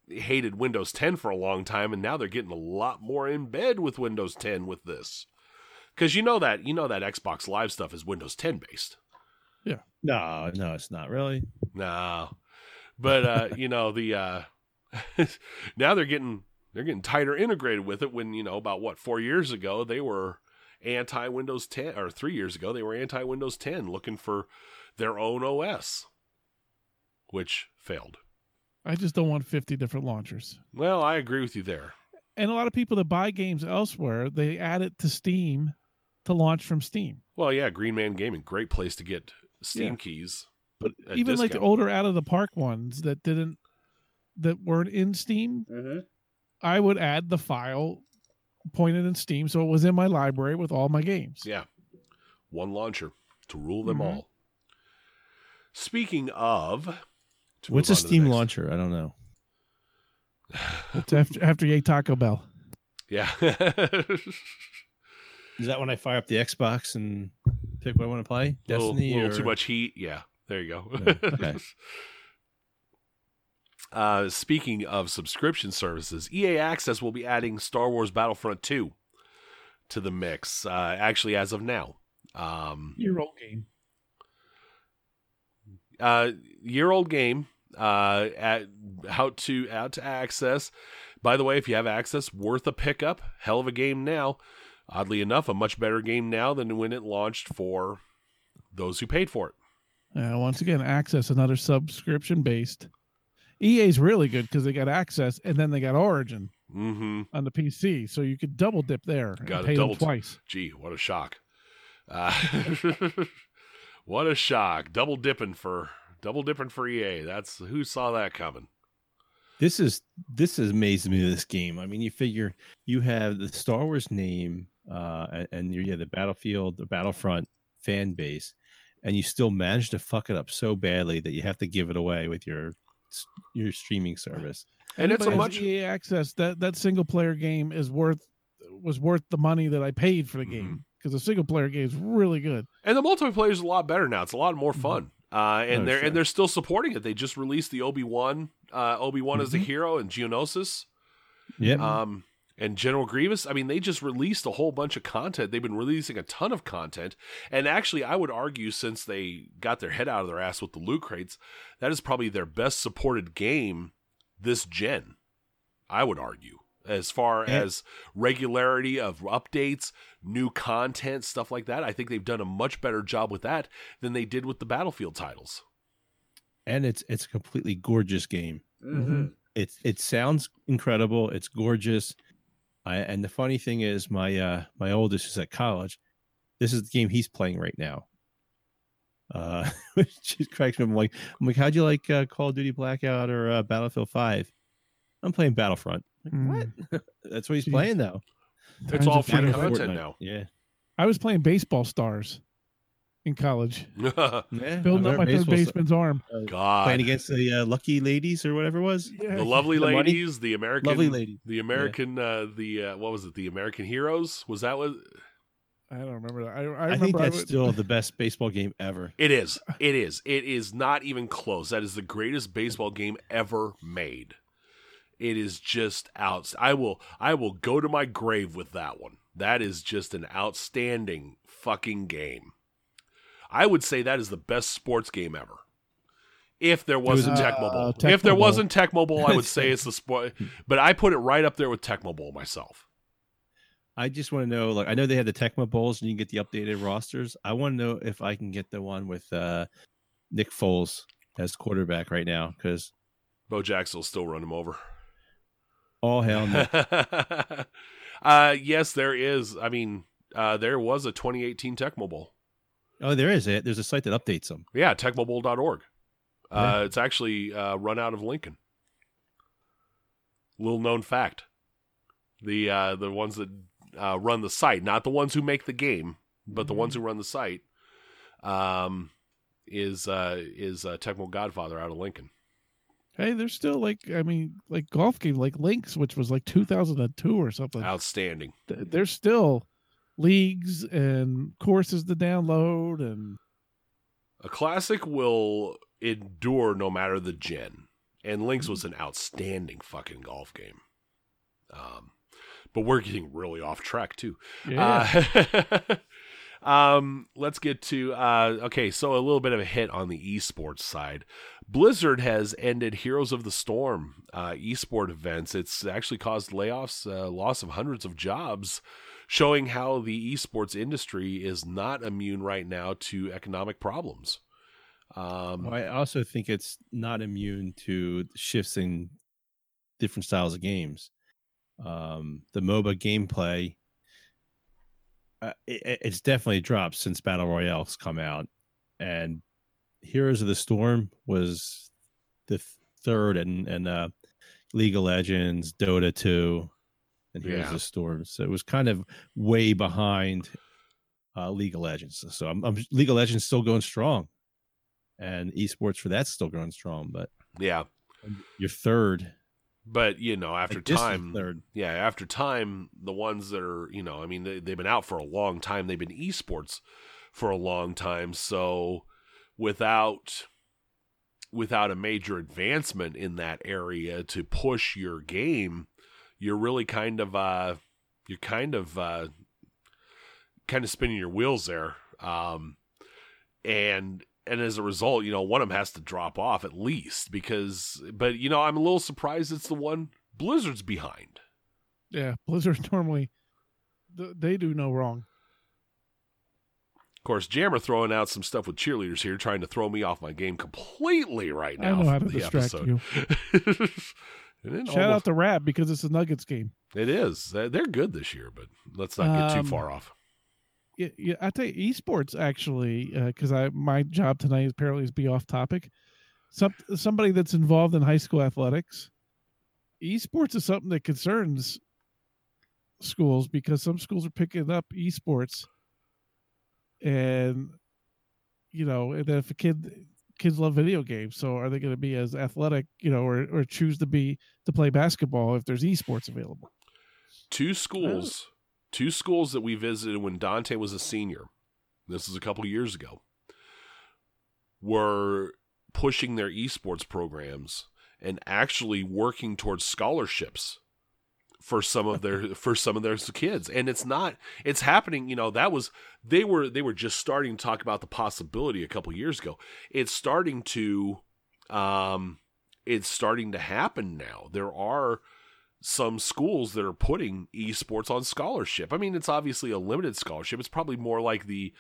hated Windows 10 for a long time and now they're getting a lot more in bed with Windows 10 with this. Cuz you know that you know that Xbox Live stuff is Windows 10 based. No, no, it's not really. No. But uh, you know, the uh now they're getting they're getting tighter integrated with it when, you know, about what, 4 years ago they were anti Windows 10 or 3 years ago they were anti Windows 10 looking for their own OS which failed. I just don't want 50 different launchers. Well, I agree with you there. And a lot of people that buy games elsewhere, they add it to Steam to launch from Steam. Well, yeah, Green Man Gaming, great place to get Steam Yeah. keys. But At even like the older out of the park ones that didn't that weren't in Steam, I would add the file pointed in Steam so it was in my library with all my games. Yeah. One launcher to rule them Mhm. all. Speaking of What's a on to the Steam next- launcher? I don't know. It's after after you ate Taco Bell. Yeah. Is that when I fire up the Xbox and pick what I want to play? little, Destiny little or too much heat. Yeah, there you go. Yeah, okay. uh, speaking of subscription services, EA Access will be adding Star Wars Battlefront 2 to the mix. Uh, actually, as of now, um, Your old game. uh, year old game. Uh, at how to out to access. By the way, if you have access, worth a pickup. Hell of a game now. Oddly enough, a much better game now than when it launched for those who paid for it. Uh, once again, Access another subscription based. EA's really good because they got Access and then they got Origin Mm-hmm. on the PC, so you could double dip there Got and pay double them twice. Gee, what a shock! Uh, what a shock! Double dipping for double dipping for EA. That's who saw that coming. This is this is amazing me. This game. I mean, you figure you have the Star Wars name uh, and, you're yeah, the Battlefield, the Battlefront fan base, and you still manage to fuck it up so badly that you have to give it away with your your streaming service. And it's a Anybody much EA access that that single player game is worth was worth the money that I paid for the Mhm. game because the single player game is really good. and the multiplayer is a lot better now. It's a lot more fun. Uh, and Oh, they're sure. and they're still supporting it. They just released the Obi Wan, uh, Obi Wan as the Mhm. hero and Geonosis. Yeah. um, and General Grievous. I mean, they just released a whole bunch of content. They've been releasing a ton of content, and actually, I would argue since they got their head out of their ass with the loot crates, that is probably their best supported game this gen. I would argue. As far Yeah. as regularity of updates, new content, stuff like that, I think they've done a much better job with that than they did with the Battlefield titles. and it's it's a completely gorgeous game. Mm-hmm. It it sounds incredible. It's gorgeous. I, and the funny thing is, my uh my oldest is at college. This is the game he's playing right now. Uh, which just cracks me. up. I'm like, I'm like, how'd you like uh, Call of Duty Blackout or uh, Battlefield Five? I'm playing Battlefront. Like, What? That's what he's Jeez. playing though. It's Times all have free content Fortnite. now. Yeah. I was playing baseball stars in college, Yeah. building up my remember third baseball- baseman's arm. God, playing against the uh, lucky ladies or whatever it was. Yeah. the lovely The money- ladies, the American Lovely lady. The American, uh, the uh, what was it? The American Heroes? Was that what I don't remember that. I, I, I, think that's would- still the best baseball game ever. it is? It is. It is not even close. That is the greatest baseball game ever made. It is just out. I will. I will go to my grave with that one. That is just an outstanding fucking game. I would say that is the best sports game ever. If there wasn't Uh, Tecmo Bowl, Tecmo if there Bowl. wasn't Tecmo Bowl, I would say it's the sport. But I put it right up there with Tecmo Bowl myself. I just want to know, like, I know they had the Tecmo Bowls and you can get the updated rosters. I want to know if I can get the one with uh, Nick Foles as quarterback right now because Bo Jackson will still run him over. all hell no. uh, yes, there is. I mean, uh, there was a 2018 Tecmo Bowl. Oh, there is it. There's a site that updates them. Yeah, tecmobowl.org. Uh, Yeah. It's actually uh, run out of Lincoln. Little known fact: the uh, the ones that uh, run the site, not the ones who make the game, but the ones who run the site, um, is uh, is uh, Tecmo Godfather out of Lincoln. Hey, there's still like I mean, like golf game, like Links, which was like 2002 or something. Outstanding. Th- There's still leagues and courses to download, and A classic will endure no matter the gen. And Links was an outstanding fucking golf game. Um, but we're getting really off track too. yeah, Uh, um, let's get to uh, okay. So a little bit of a hit on the esports side. Blizzard has ended Heroes of the Storm uh, esport events. It's actually caused layoffs, uh, loss of hundreds of jobs, showing how the esports industry is not immune right now to economic problems. Um, Well, I also think it's not immune to shifts in different styles of games. Um, the MOBA gameplay, uh, it, it's definitely dropped since Battle Royale's come out, and Heroes of the Storm was the third, and and uh, League of Legends, Dota two, and Heroes Yeah. the Storm. So it was kind of way behind uh, League of Legends. So I'm, I'm League of Legends still going strong, and esports for that's still going strong. But yeah, your third but you know, after time, third. yeah, after time, the ones that are, you know, I mean, they, they've been out for a long time. They've been esports for a long time. So without without a major advancement in that area to push your game, you're really kind of uh you're kind of uh kind of spinning your wheels there. Um and and as a result, you know, one of them has to drop off at least because but you know, I'm a little surprised it's the one Blizzard's behind. yeah. Blizzard normally they do no wrong. Of course, Jammer throwing out some stuff with cheerleaders here, trying to throw me off my game completely right now. I now. know how to distract episode. you. Shout out almost- to Rab because it's a Nuggets game. It is. Uh, They're good this year, but let's not get Um, too far off. Yeah, yeah, I tell you, esports actually, because I my job tonight is apparently is be off topic. Some somebody that's involved in high school athletics, esports is something that concerns schools because some schools are picking up esports, and you know, and if a kid kids love video games, so are they going to be as athletic, you know, or or choose to be to play basketball if there's esports available? Two schools, oh. two schools that we visited when Dante was a senior. This is a couple years ago. Were pushing their esports programs and actually working towards scholarships for some of their for some of their kids. And it's not it's happening you know that was they were they were just starting to talk about the possibility a couple years ago. It's starting to um it's starting to happen now. There are some schools that are putting esports on scholarship. I mean it's obviously a limited scholarship. It's probably more like the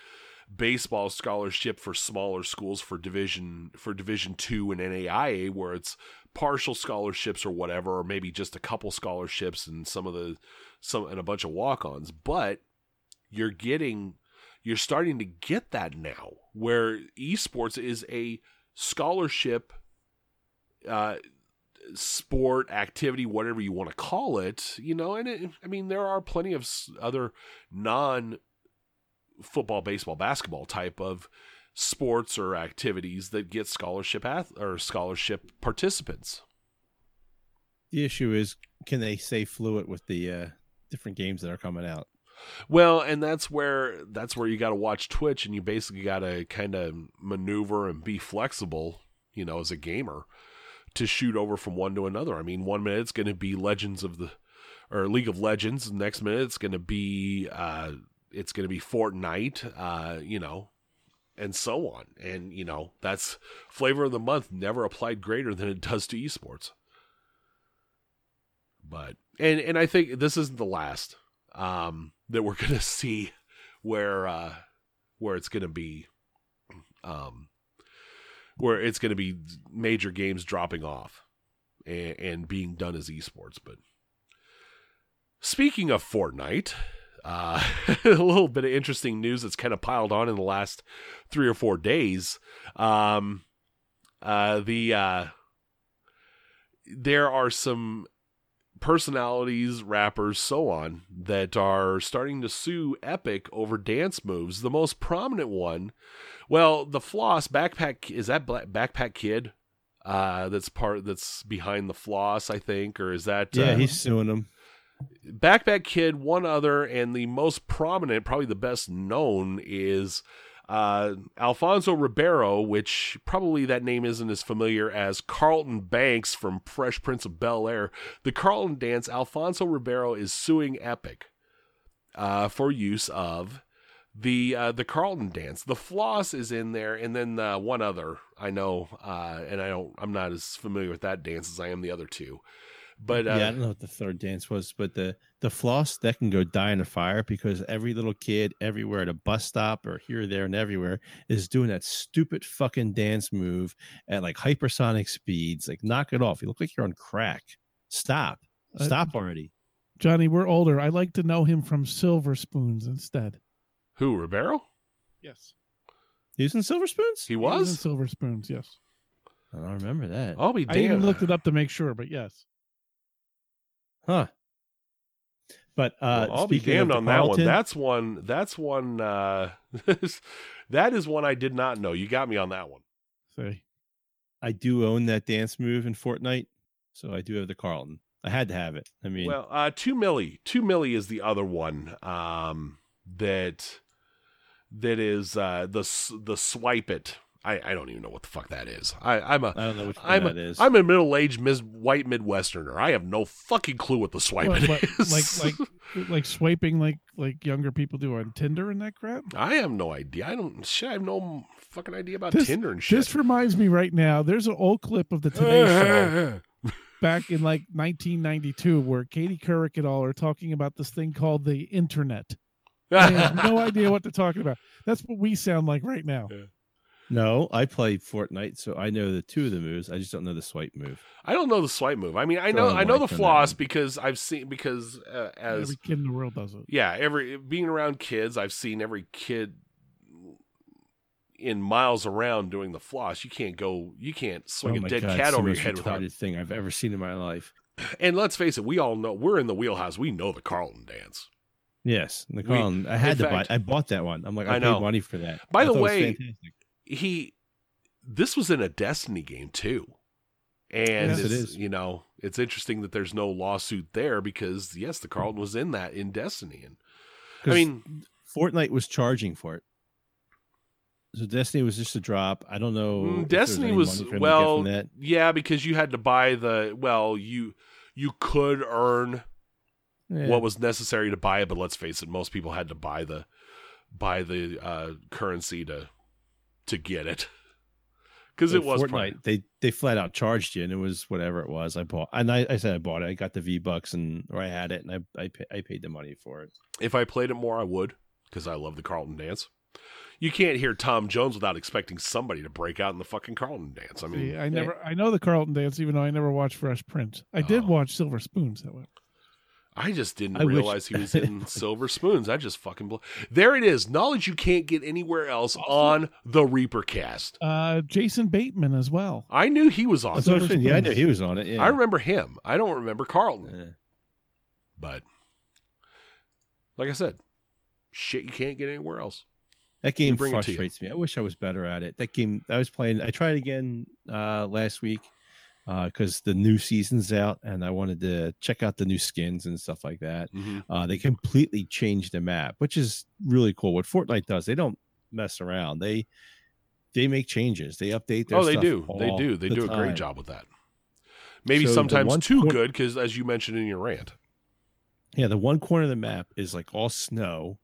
baseball scholarship for smaller schools for division for division 2 and NAIA where it's partial scholarships or whatever or maybe just a couple scholarships and some of the some and a bunch of walk-ons. But you're getting you're starting to get that now where esports is a scholarship uh sport activity whatever you want to call it you know and it, i mean there are plenty of other non football, baseball, basketball type of sports or activities that get scholarship ath- or scholarship participants. The issue is, can they stay fluid with the uh, different games that are coming out? Well, and that's where that's where you got to watch Twitch, and you basically got to kind of maneuver and be flexible, you know, as a gamer, to shoot over from one to another. I mean, one minute it's going to be Legends of the or League of Legends, next minute it's going to be uh, it's going to be Fortnite, uh, you know, and so on. And, you know, that's flavor of the month never applied greater than it does to esports. But, and, and I think this isn't the last, um, that we're going to see where, uh, where it's going to be, um, where it's going to be major games dropping off and, and being done as esports. But speaking of Fortnite, uh, a little bit of interesting news that's kind of piled on in the last three or four days. Um, uh, the uh, there are some personalities, rappers, so on that are starting to sue Epic over dance moves. The most prominent one, well, the Floss backpack is that Black, Backpack Kid. Uh, that's part that's behind the floss, I think, or is that? Yeah, uh, he's suing them. Backpack Kid, one other, and the most prominent, probably the best known, is uh, Alfonso Ribeiro, which probably that name isn't as familiar as Carlton Banks from Fresh Prince of Bel Air. The Carlton dance, Alfonso Ribeiro is suing Epic uh, for use of the uh, the Carlton dance. The floss is in there, and then uh, one other I know, uh, and I don't. I'm not as familiar with that dance as I am the other two. But uh, yeah, I don't know what the third dance was, but the the floss that can go die in a fire because every little kid everywhere at a bus stop or here, there, and everywhere is doing that stupid fucking dance move at like hypersonic speeds. Like, knock it off! You look like you're on crack. Stop! Uh, Stop already. Johnny, we're older. I like to know him from Silver Spoons instead. who Ribeiro? Yes, He was in Silver Spoons. He in was. In Silver Spoons. Yes, I don't remember that. I'll be I even looked it up to make sure, but yes. Huh. But uh, Well, I'll be damned on that one. That's one. That's one. Uh, that is one I did not know. You got me on that one. Say, I do own that dance move in Fortnite, so I do have the Carlton. I had to have it. I mean, Well, uh, two milli. Two milli is the other one. Um, that that is uh, the the swipe it. I, I don't even know what the fuck that is. I, I'm a I don't know which one I'm a, is. I'm a middle aged mis- white Midwesterner. I have no fucking clue what the swipe what, it what, is. like like like swiping like like younger people do on Tinder and that crap. I have no idea. I don't. Shit, I have no fucking idea about This- Tinder and shit. This reminds me right now. There's an old clip of the Today Show back in like 1992 where Katie Couric and all are talking about this thing called the internet. I have no idea what they're talking about. That's what we sound like right now. No, I play Fortnite, so I know the two of the moves. I just don't know the swipe move. I don't know the swipe move. I mean, I know I know the floss because I've seen because uh, as Every kid in the world does it. yeah, every being around kids, I've seen every kid in miles around doing the floss. You can't go. You can't swing oh a dead God, cat over your head without. thing I've ever seen in my life. And let's face it, we all know we're in the wheelhouse. We know the Carlton dance. Yes, the Carlton. I had to fact- buy. I bought that one. I'm like, I, I paid money for that. By I the thought it was way, fantastic. He, this was in a Destiny game too, and Yes, it it's, you know it's interesting that there's no lawsuit there because yes, the Carlton was in that in Destiny, and I mean Fortnite was charging for it. So Destiny was just a drop. I don't know. Mm, Destiny was money for them to get well, yeah, because you had to buy the well, you you could earn Yeah. what was necessary to buy it, but let's face it, most people had to buy the buy the uh, currency to to get it because it was Fortnite. pri- They they flat out charged you, and it was whatever it was. I bought, and I, I said I bought it. I got the V bucks, and or I had it, and I I, pay, I paid the money for it. If I played it more, I would because I love the Carlton dance. You can't hear Tom Jones without expecting somebody to break out in the fucking Carlton dance. I mean, See, I eh. never, I know the Carlton dance, even though I never watched Fresh Prince. I did Oh. watch Silver Spoons, however. I just didn't I wish- realize he was in Silver Spoons. I just fucking blew. there it is. Knowledge you can't get anywhere else on the Reaper cast. Uh, Jason Bateman as well. I knew he was on. That's it. what I'm. Yeah, I knew he was on it. Yeah. I remember him. I don't remember Carlton. Yeah. But like I said, shit you can't get anywhere else. That game bring it to you. frustrates me. I wish I was better at it. That game I was playing. I tried again uh, last week because the new season's out, and I wanted to check out the new skins and stuff like that. Uh, they completely changed the map, which is really cool. What Fortnite does, they don't mess around. They they make changes. They update their Oh, they do. They do. They the do a great job with that. Maybe So sometimes too cor- good because, as you mentioned in your rant, Yeah, the one corner of the map is like all snow.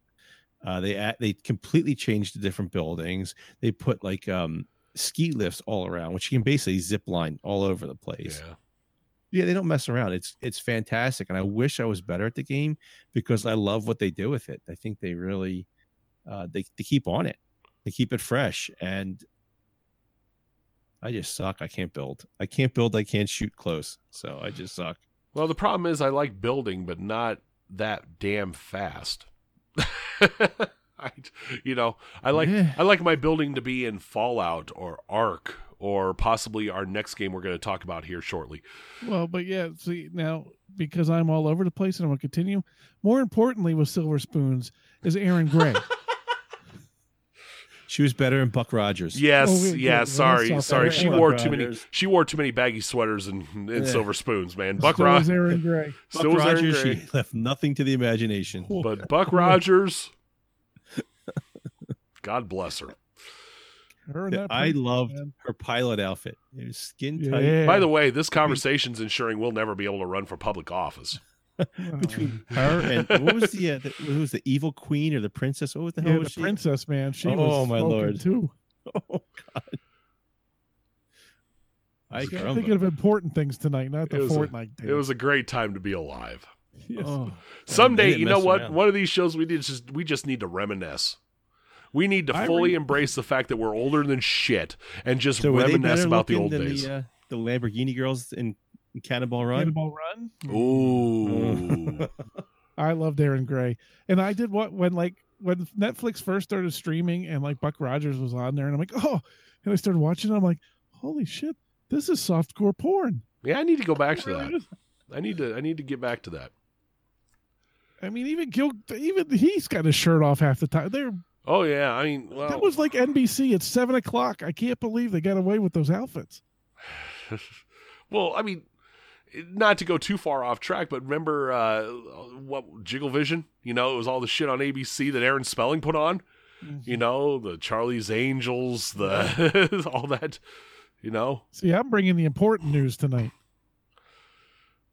Uh, they they completely changed the different buildings. They put like um, ski lifts all around, which you can basically zip line all over the place. yeah, Yeah, they don't mess around. It's it's fantastic, and I wish I was better at the game because I love what they do with it. I think they really uh, they they keep on it. They keep it fresh, and I just suck. I can't build. I can't build. I can't shoot close. So I just suck. Well, the problem is I like building, but not that damn fast. I, you know, I like Yeah. I like my building to be in Fallout or Ark or possibly our next game we're going to talk about here shortly. Well, but yeah, see now because I'm all over the place and I'm gonna continue. More importantly, with Silver Spoons is Erin Gray. She was better than Buck Rogers. Yes, Oh, wait, yeah. wait, sorry, sorry. She about wore Buck too many. She wore too many baggy sweaters and, and Yeah. silver spoons, man. Buck so is Rogers. Erin Gray. Buck Still was Erin Rogers, Gray. she left nothing to the imagination. But Buck Rogers, God bless her. Her and that I princess, loved man. her pilot outfit. It was skin tight. Yeah. By the way, this conversation's ensuring we'll never be able to run for public office. Between her and what was the, uh, the what was the evil queen or the princess? What the hell yeah, was the she? princess man. She Oh, was my lord. too. Oh God! I I'm thinking of important things tonight, not the It was a- Fortnite. It was a great time to be alive. Yes. Oh, Someday, you know what? around. One of these shows we need just we just need to reminisce. We need to I fully re- embrace the fact that we're older than shit and just So reminisce about the old than days. The, uh, the Lamborghini girls in, in Cannonball Run. Cannonball Run. Ooh. I loved Erin Gray, and I did what when like when Netflix first started streaming, and like Buck Rogers was on there, and I'm like, oh, and I started watching. it, I'm like, holy shit, this is softcore porn. yeah, I need to go back to It really that. is. I need to I need to get back to that. I mean, even Gil, even he's got his shirt off half the time. They're Oh yeah, I mean, well, that was like NBC at seven o'clock. I can't believe they got away with those outfits. well, I mean, not to go too far off track, but remember uh, what Jiggle Vision? You know, it was all the shit on ABC that Aaron Spelling put on. You know, the Charlie's Angels, the all that. You know, See, I'm bringing the important news tonight.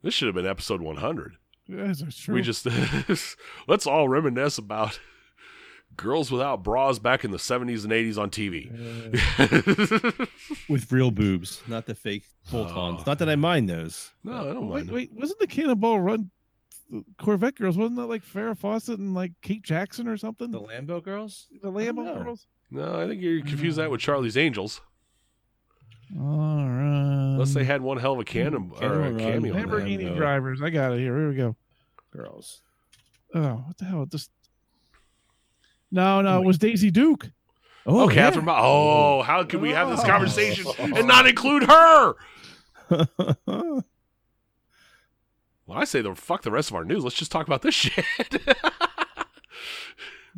this should have been episode 100. Yes, that's true. We just let's all reminisce about girls without bras back in the 70s and 80s on TV. with real boobs, not the fake bolt-ons. Oh. Not that I mind those. no, I don't wait, mind. wait, wasn't the Cannonball Run Corvette girls? Wasn't that like Farrah Fawcett and like Kate Jackson or something? The Lambo girls. The Lambo know. girls. No, I think you confuse that with Charlie's Angels. All right. Unless they had one hell of a cannon or a cameo. in there. Lamborghini drivers. I got it here. Here we go. Girls. Oh, what the hell? Just no, no. It was Daisy Duke. Oh, Catherine. Bo- oh, how can we have this conversation and not include her? Well, I say the fuck the rest of our news. Let's just talk about this shit.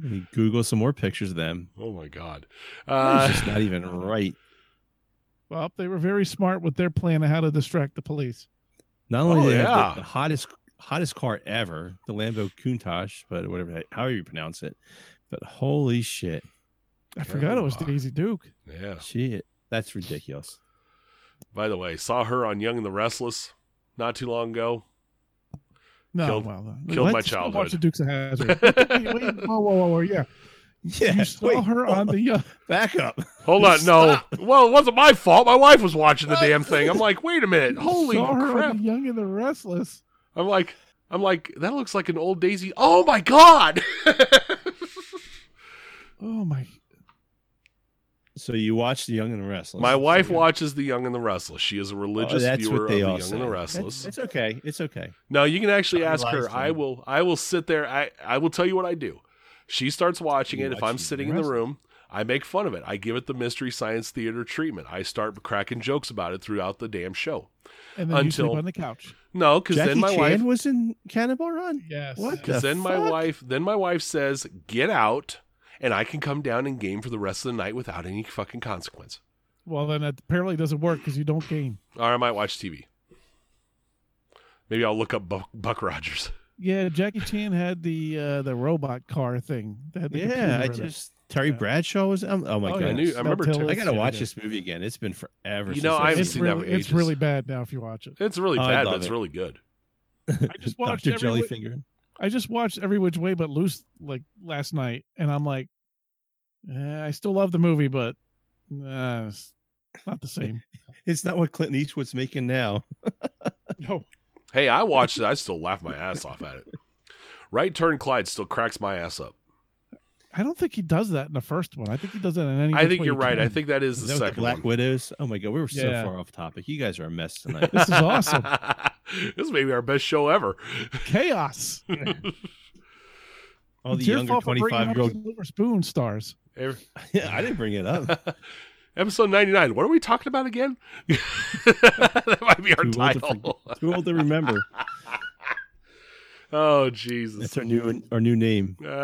Let me Google some more pictures of them. oh my god. It's Uh, just not even right. Well, they were very smart with their plan of how to distract the police. Not only Oh, do they have the, the hottest hottest car ever, the Lambo Countach, but whatever however you pronounce it. But holy shit, I forgot it was Oh, Daisy Duke. yeah. shit, that's ridiculous. By the way, saw her on Young and the Restless not too long ago. No, Killed- well, uh, killed my let's go childhood. Watch the Dukes of Hazzard. wait, wait, whoa, whoa, whoa, whoa, yeah. Yeah, you saw wait, her hold on the. Uh, back up. Hold on, no. Well, it wasn't my fault. My wife was watching the damn thing. I'm like, wait a minute, holy saw her crap! on the Young and the Restless. I'm like, I'm like, that looks like an old Daisy. Oh my god! Oh my! So you watch The Young and the Restless. my wife yeah. watches The Young and the Restless. She is a Oh, religious that's viewer what they of all The Young say. and the Restless. It's okay. It's okay. No, you can actually I ask her. realize I will. I will sit there. I I will tell you what I do. She starts watching You it. If I'm The sitting in the room, I make fun of it. I give it the mystery science theater treatment. I start cracking jokes about it throughout the damn show. And then you Until- sleep on the couch. No, because then my Chan wife. was in Cannonball Run. Yes. What Because the then my wife. Then my wife says, "Get out." And I can come down and game for the rest of the night without any fucking consequence. Well, then it apparently doesn't work because you don't game. Or I might watch TV. Maybe I'll look up Buck, Buck Rogers. Yeah, Jackie Chan had the uh, the robot car thing. That the Yeah, I in it. just Terry Yeah. Bradshaw was. Um, oh my Oh, god! yeah. I knew. I remember. Snub Ter- I gotta watch this movie again. It's been forever. You know, I I've haven't It's seen that really, in it's really bad now if you watch it. it's really I bad, but love it's really good. I just watched Dr. every, Jellyfinger. I just watched Every Which Way But Loose like last night, and I'm like, eh, I still love the movie, but uh, it's not the same. It's not what Clint Eastwood's making now. no, Hey, I watched it. I still laugh my ass off at it. Right turn Clyde still cracks my ass up. I don't think he does that in the first one. I think he does that in any. I think you're You right. I think that is Is the that with the second Black one. Widows? Oh my god, we were so Yeah. far off topic. You guys are a mess tonight. this is awesome. this may be our best show ever. Chaos. All the It's younger fault for bringing 25 up year old. Silver Spoon stars. Every- Yeah, I didn't bring it up. Episode 99. What are we talking about again? that might be our Too old, to title. too old to remember. Oh, Jesus. That's our new our new name. all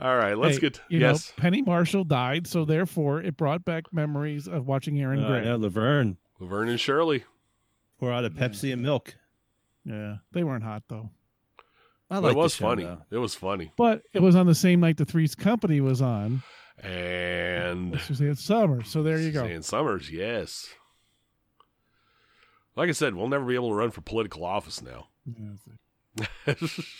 right, let's Hey, get. You Yes. know, Penny Marshall died, so therefore it brought back memories of watching Erin Uh, Gray. yeah, Laverne. Laverne and Shirley. Pour out a Pepsi and milk. Yeah, they weren't hot though. I like it was show, funny. though. It was funny. But it was on the same night the Three's Company was on. And Suzanne Summer. So there you go. Suzanne Somers, yes. Like I said, we'll never be able to run for political office now.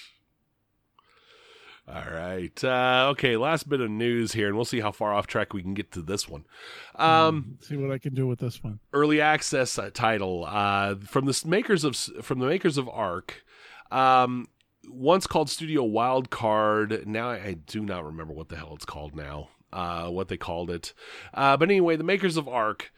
All right. Uh, okay, last bit of news here, and we'll see how far off track we can get to this one. Um, see what I can do with this one. early access uh, title uh, from the makers of from the makers of Ark. Um, once called Studio Wildcard. Now I, I do not remember what the hell it's called now. Uh, what they called it. Uh, but anyway, the makers of Ark,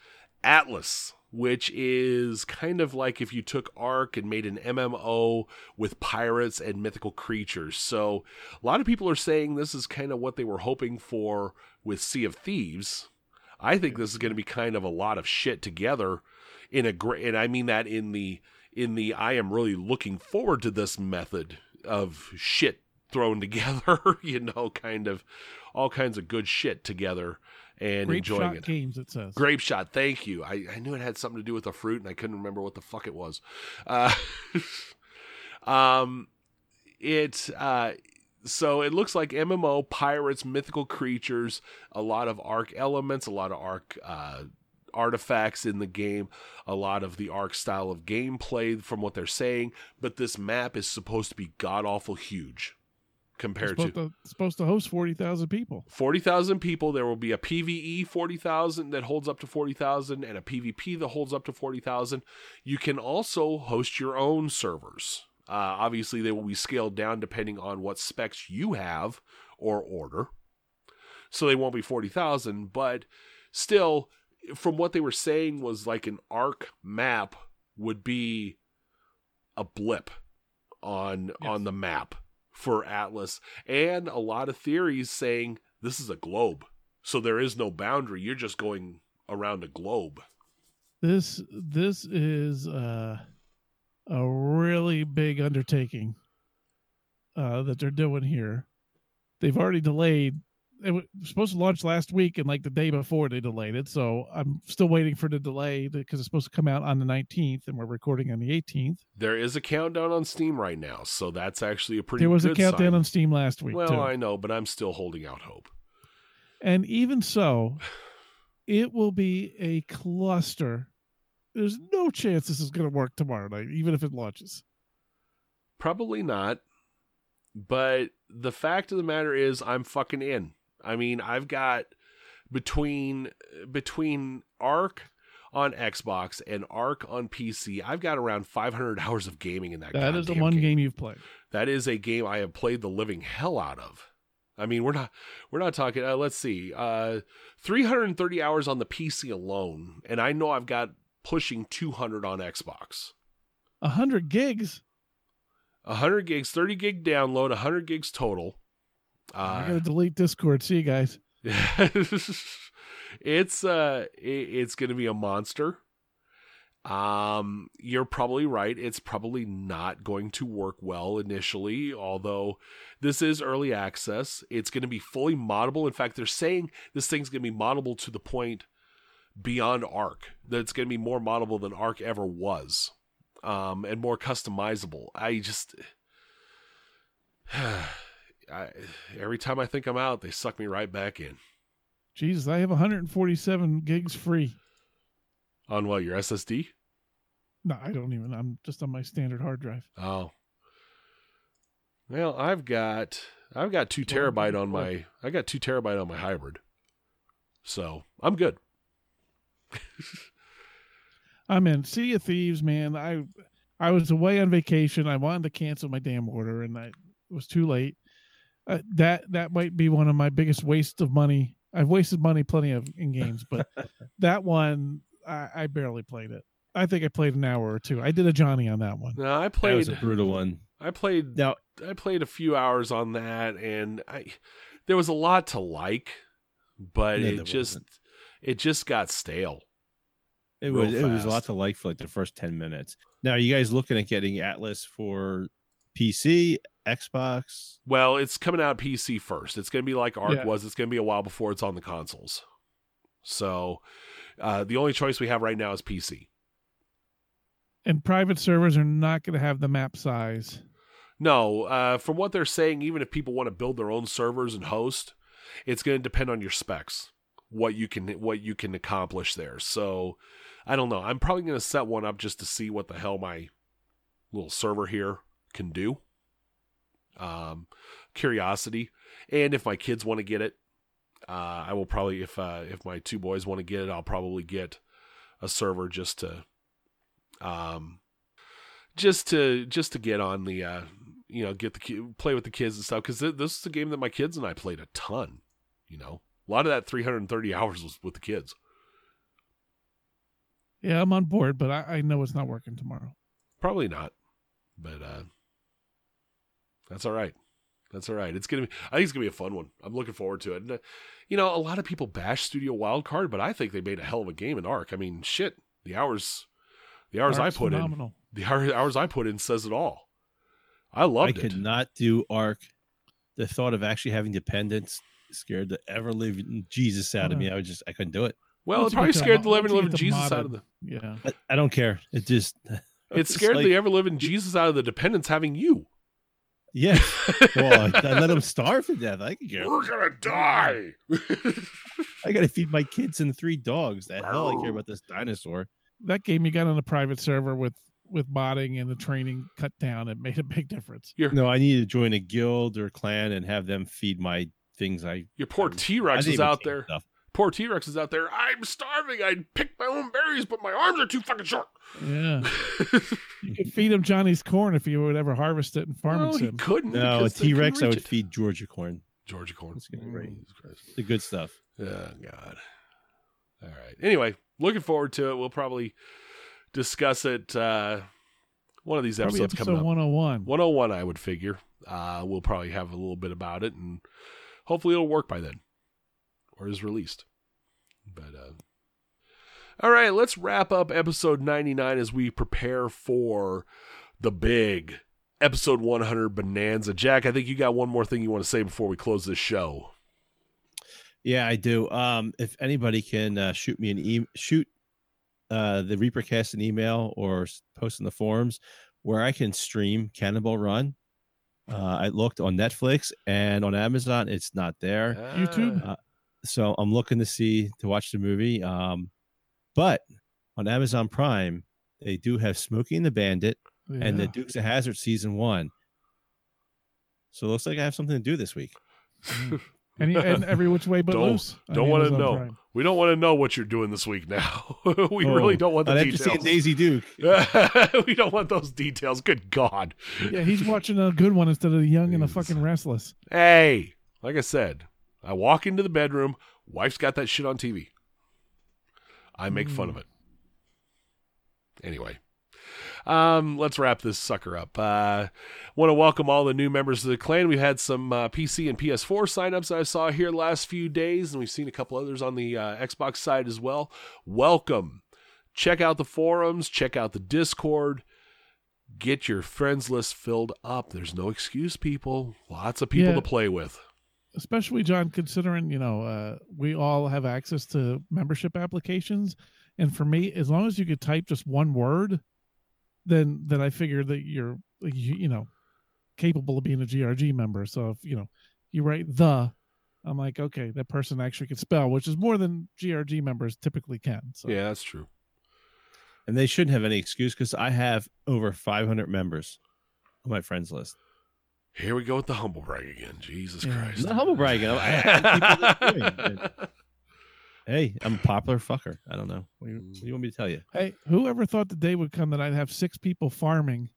Atlas, which is kind of like if you took Ark and made an MMO with pirates and mythical creatures. So a lot of people are saying this is kind of what they were hoping for with Sea of Thieves. I think this is going to be kind of a lot of shit together in a great, and I mean that in the in the I am really looking forward to this method of shit thrown together, you know, kind of all kinds of good shit together and Grape enjoying Shot it. Games, it says. Grape shot, thank you. I, I knew it had something to do with the fruit, and I couldn't remember what the fuck it was. Uh, um, it uh, so it looks like MMO pirates, mythical creatures, a lot of Ark elements, a lot of Ark uh, artifacts in the game, a lot of the Ark style of gameplay from what they're saying. But this map is supposed to be god awful huge compared supposed to to, supposed to host 40,000 people. 40,000 people. There will be a PvE 40,000 that holds up to 40,000 and a PvP that holds up to 40,000. You can also host your own servers. Uh, obviously, they will be scaled down depending on what specs you have or order. So they won't be 40,000, but still, from what they were saying, was like an Ark map would be a blip on Yes. on the map for Atlas, and a lot of theories saying this is a globe, so there is no boundary. You're just going around a globe. This this is uh a really big undertaking uh, that they're doing here. They've already delayed. It was supposed to launch last week, and like the day before, they delayed it. So I'm still waiting for the delay because it's supposed to come out on the 19th, and we're recording on the 18th. There is a countdown on Steam right now, so that's actually a pretty. There was a countdown sign. on Steam last week. Well, too. I know, but I'm still holding out hope. And even so, it will be a cluster. There's no chance this is going to work tomorrow night, even if it launches. Probably not. But the fact of the matter is I'm fucking in. I mean, I've got between between Ark on Xbox and Ark on PC, I've got around 500 hours of gaming in that. Game. That is the one game. game you've played. That is a game I have played the living hell out of. I mean, we're not we're not talking. Uh, let's see, uh, 330 hours on the PC alone, and I know I've got pushing 200 on Xbox. A hundred gigs. 100 gigs, 30 gig download, 100 gigs total. I Uh, gotta delete Discord. See you guys. it's uh it, it's going to be a monster. Um you're probably right. It's probably not going to work well initially, although this is early access. It's going to be fully moddable. In fact, they're saying this thing's going to be moddable to the point beyond Ark. That it's going to be more moddable than Ark ever was. Um and more customizable. I just I, every time I think I'm out, they suck me right back in. Jesus, I have 147 gigs free. On what, your SSD? No, I don't even. I'm just on my standard hard drive. Oh. Well, I've got I've got two terabyte on my I got two terabyte on my hybrid. So I'm good. I'm in Sea of Thieves, man. I I was away on vacation. I wanted to cancel my damn order, and I it was too late. Uh, that that might be one of my biggest wastes of money. I've wasted money plenty of in games, but that one I, I barely played it. I think I played an hour or two. I did a Johnny on that one. No, I played That was a brutal one. I played Now, I played a few hours on that and I there was a lot to like, but No, it just wasn't. it just got stale. it real was it was a lot to like for like the first ten minutes. Now, are you guys looking at getting Atlas for PC, Xbox? Well, it's coming out PC first. It's going to be like Ark Yeah. was. It's going to be a while before it's on the consoles. So, uh, the only choice we have right now is PC. And private servers are not going to have the map size. No, uh, from what they're saying, even if people want to build their own servers and host, it's going to depend on your specs, what you can what you can accomplish there. So, I don't know. I'm probably going to set one up just to see what the hell my little server here can do. Um, curiosity, and if my kids want to get it, uh, I will probably if uh, if my two boys want to get it, I'll probably get a server just to um just to just to get on the uh you know get the play with the kids and stuff because th- this is a game that my kids and I played a ton you know a lot of that 330 hours was with the kids Yeah, I'm on board, but I, I know it's not working tomorrow. probably not but uh that's all right that's all right it's gonna be i think it's gonna be a fun one i'm looking forward to it and uh, you know a lot of people bash studio wildcard but i think they made a hell of a game in ark i mean shit the hours the hours Ark's i put phenomenal. in the hour- hours i put in says it all i loved I it I could not do Ark. The thought of actually having dependents scared the ever living Jesus out of me. I was just I couldn't do it. well Once it probably scared the living once you living get to jesus out of modded- the Yeah. I, I don't care. It just It scared like- the ever living Jesus out of the dependents having you. Yeah. Well, I, I let them starve to death. I could care. We're gonna die. I got to feed my kids and three dogs. The hell I care about this dinosaur. That game you got on a private server with with modding and the training cut down, it made a big difference. No, I need to join a guild or clan and have them feed my things. I Your poor T Rex is out there. stuff. Poor T Rex is out there. I'm starving. I'd pick my own berries, but my arms are too fucking short. Yeah. You could feed him Johnny's corn if you would ever harvest it and farm no, it he couldn't. No, a because they T Rex I would it. feed Georgia corn. Georgia corn. That's gonna be great. The good stuff. Oh God. All right. Anyway, looking forward to it. We'll probably discuss it. Uh, one of these Probably episodes episode coming up. 101. 101 i would figure uh, we'll probably have a little bit about it and hopefully it'll work by then or is released but uh all right let's wrap up episode 99 as we prepare for the big episode 100 bonanza. Jack, I think you got one more thing you want to say before we close this show. Yeah, I do. Um, if anybody can uh, shoot me an e- shoot uh, the Reapercast an email or post in the forums where I can stream Cannonball Run. Uh, I looked on Netflix and on Amazon, it's not there. YouTube? So I'm looking to see to watch the movie. Um, but on Amazon Prime, they do have Smokey and the Bandit and the Dukes of Hazzard season one. So it looks like I have something to do this week. and, and every which way but Don't- loose. don't wanna know. Prime. We don't want to know what you're doing this week now. we Oh, really don't want the details. I'd have to see. Daisy Duke. we don't want those details. Good God. Yeah, he's watching a good one instead of the young and the fucking restless. Hey, like I said, I walk into the bedroom. Wife's got that shit on TV. I make fun of it. Anyway, um, let's wrap this sucker up. Uh, want to welcome all the new members of the clan. We've had some uh, PC and PS4 signups I saw here the last few days, and we've seen a couple others on the uh, Xbox side as well. Welcome. Check out the forums. Check out the Discord. Get your friends list filled up. There's no excuse, people. Lots of people Yeah. to play with. Especially John, considering you know uh, we all have access to membership applications, and for me, as long as you could type just one word, then then I figure that you're you, you know capable of being a GRG member. So if you know you write the, I'm like okay, that person actually can spell, which is more than GRG members typically can. So Yeah, that's true. And they shouldn't have any excuse because I have over 500 members on my friends list. Here we go with the humble brag again. Jesus Yeah. Christ. Not humble bragging. I have people that are doing it. Hey, I'm a popular fucker. I don't know. What do, you, what do you want me to tell you? Hey, whoever thought the day would come that I'd have six people farming,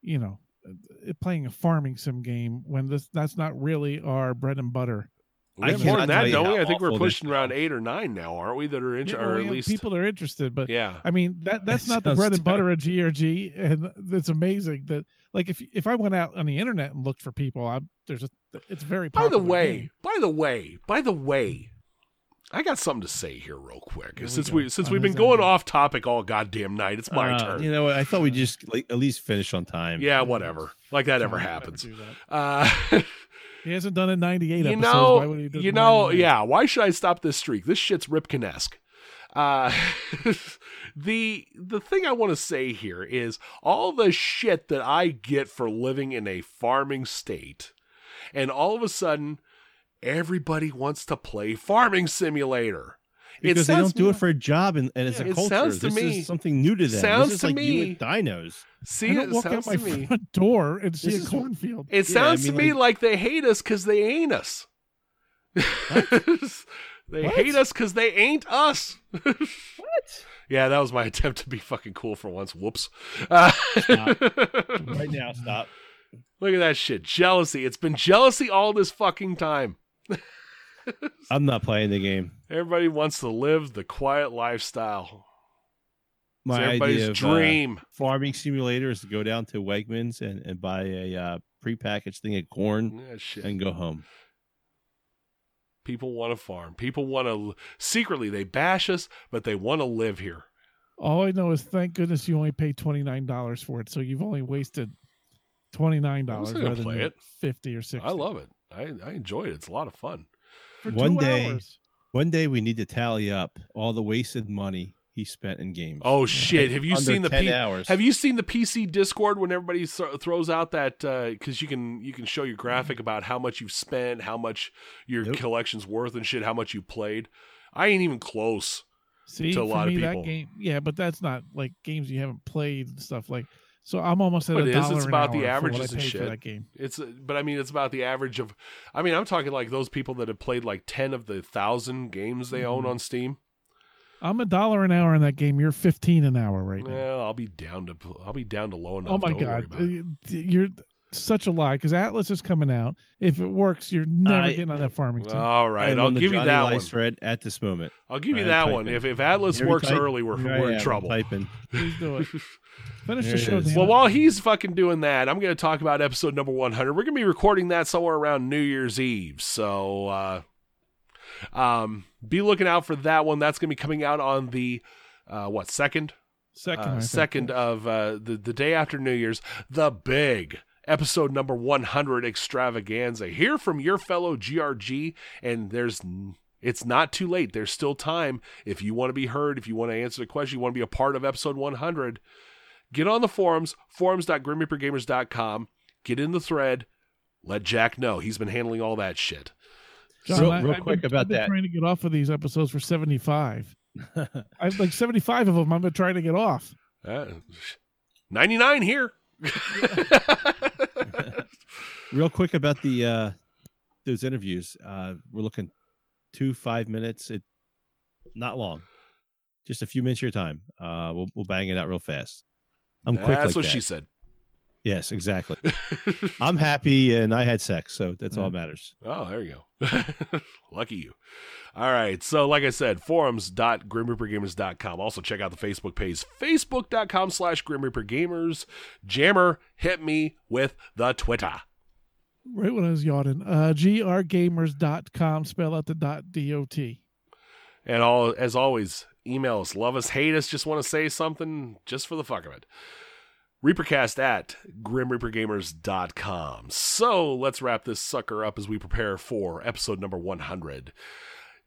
you know, uh, playing a farming sim game when this that's not really our bread and butter. We I have more than cannot that, tell you don't we? how I think we're pushing around eight or nine now, aren't we? That are interested, know, or at least people that are interested, but yeah. I mean that that's not the bread and butter of GRG, and it's amazing that like if if I went out on the internet and looked for people, I there's a it's very By the way, game. by the way, by the way, I got something to say here, real quick. Here since go. we since On we've been going end. off topic all goddamn night, it's my Uh, turn. You know what? I thought we just like, at least finish on time. yeah, whatever. Like that ever John would happens. do that. Uh, He hasn't done it 98 you episodes. know, Why would he do you know, 99? yeah. Why should I stop this streak? This shit's Ripken-esque. Uh, the the thing I want to say here is all the shit that I get for living in a farming state, and all of a sudden, everybody wants to play Farming Simulator. Because they don't do it for a job and, and it's Yeah, a it culture. sounds to this me- is something new to them. sounds this is to like you me- with dinos. See, I don't it walk out my me. front door and see This a is- cornfield. It Yeah, I sounds mean, to me like- like they hate us because they ain't us. they What? hate us because they ain't us. What? Yeah, that was my attempt to be fucking cool for once. Whoops. Uh, Right now, stop. Look at that shit. Jealousy. It's been jealousy all this fucking time. I'm not playing the game. Everybody wants to live the quiet lifestyle. It's My everybody's idea of uh, dream. farming simulator is to go down to Wegmans and, and buy a uh, prepackaged thing of corn yeah, shit. and go home. People want to farm. People want to secretly they bash us, but they want to live here. All I know is thank goodness you only paid twenty nine dollars for it, so you've only wasted twenty nine I'm dollars gonna rather play than it. fifty or sixty. I love it. I, I enjoy it. It's a lot of fun. For One two day- hours. One day we need to tally up all the wasted money he spent in games. Oh shit! Have you seen the P- hours. Have you seen the PC Discord when everybody th- throws out that uh, because you can you can show your graphic about how much you've spent, how much your Nope. collection's worth, and shit, how much you played. I ain't even close. See, to a for lot of me, people. that game, yeah, but that's not like games you haven't played and stuff like. So I'm almost at But a it is. It's about the averages and shit. that game. It's but I mean it's about the average of. I mean I'm talking like those people that have played like ten of the thousand games they own Mhm. on Steam. I'm a dollar an hour in that game. You're 15 an hour right now. Well, I'll be down to I'll be down to low enough. oh my god. Uh, you're such a lie because Atlas is coming out. If it works, you're never I- getting on that farming team. All I right, am I'll on the give you that Lice one. thread at this moment. I'll give you I that one. typing. If if Atlas Here works type. early, we're Here we're in trouble. Typing. Please do it. Finish There the show, Well, while he's fucking doing that, I'm going to talk about episode number 100. We're going to be recording that somewhere around New Year's Eve. So, uh, um, be looking out for that one. That's going to be coming out on the, uh, what, second? Second, uh, second of uh, the the day after New Year's, the big episode number 100 extravaganza. Hear from your fellow GRG, and there's it's not too late. There's still time if you want to be heard, if you want to answer the question, you want to be a part of episode 100. Get on the forums, forums.grimreapergamers.com. Get in the thread. Let Jack know. He's been handling all that shit. John, real, I- real I've quick been, about I've been that. Trying to get off of these episodes for seventy-five. I've like seventy-five of them. I've been trying to get off. Uh, 99 here. real quick about the uh those interviews. Uh we're looking two five minutes. It not long, just a few minutes of your time. Uh, we'll we'll bang it out real fast. I'm quick. That's like what that. she said. Yes, exactly. I'm happy and I had sex, so that's all that matters. Oh, there you go. Lucky you. All right. So, like I said, forums.grimreapergamers.com. Also, check out the Facebook page, facebook.com slash grimreapergamers. Jammer, hit me with the Twitter. Right when I was yawning. Uh, grgamers.com. Spell out the dot dot. And all as always, email us. Love us, hate us, just want to say something just for the fuck of it. Reapercast at grimreapergamers.com. So let's wrap this sucker up as we prepare for episode number 100.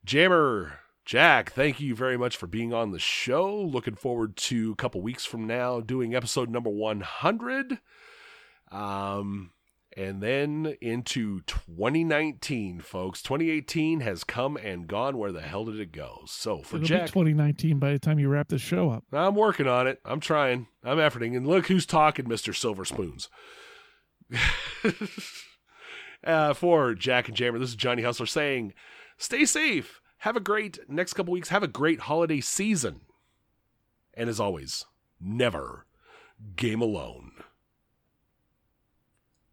Jammer, Jack, thank you very much for being on the show. Looking forward to a couple weeks from now doing episode number 100. Um, and then into 2019, folks. 2018 has come and gone. Where the hell did it go? So for It'll Jack, be 2019 by the time you wrap this show up. I'm working on it. I'm trying. I'm efforting. And look who's talking, Mr. Silver Spoons. uh, for Jack and Jammer, this is Johnny Hustler saying, stay safe. Have a great next couple weeks. Have a great holiday season. And as always, never game alone.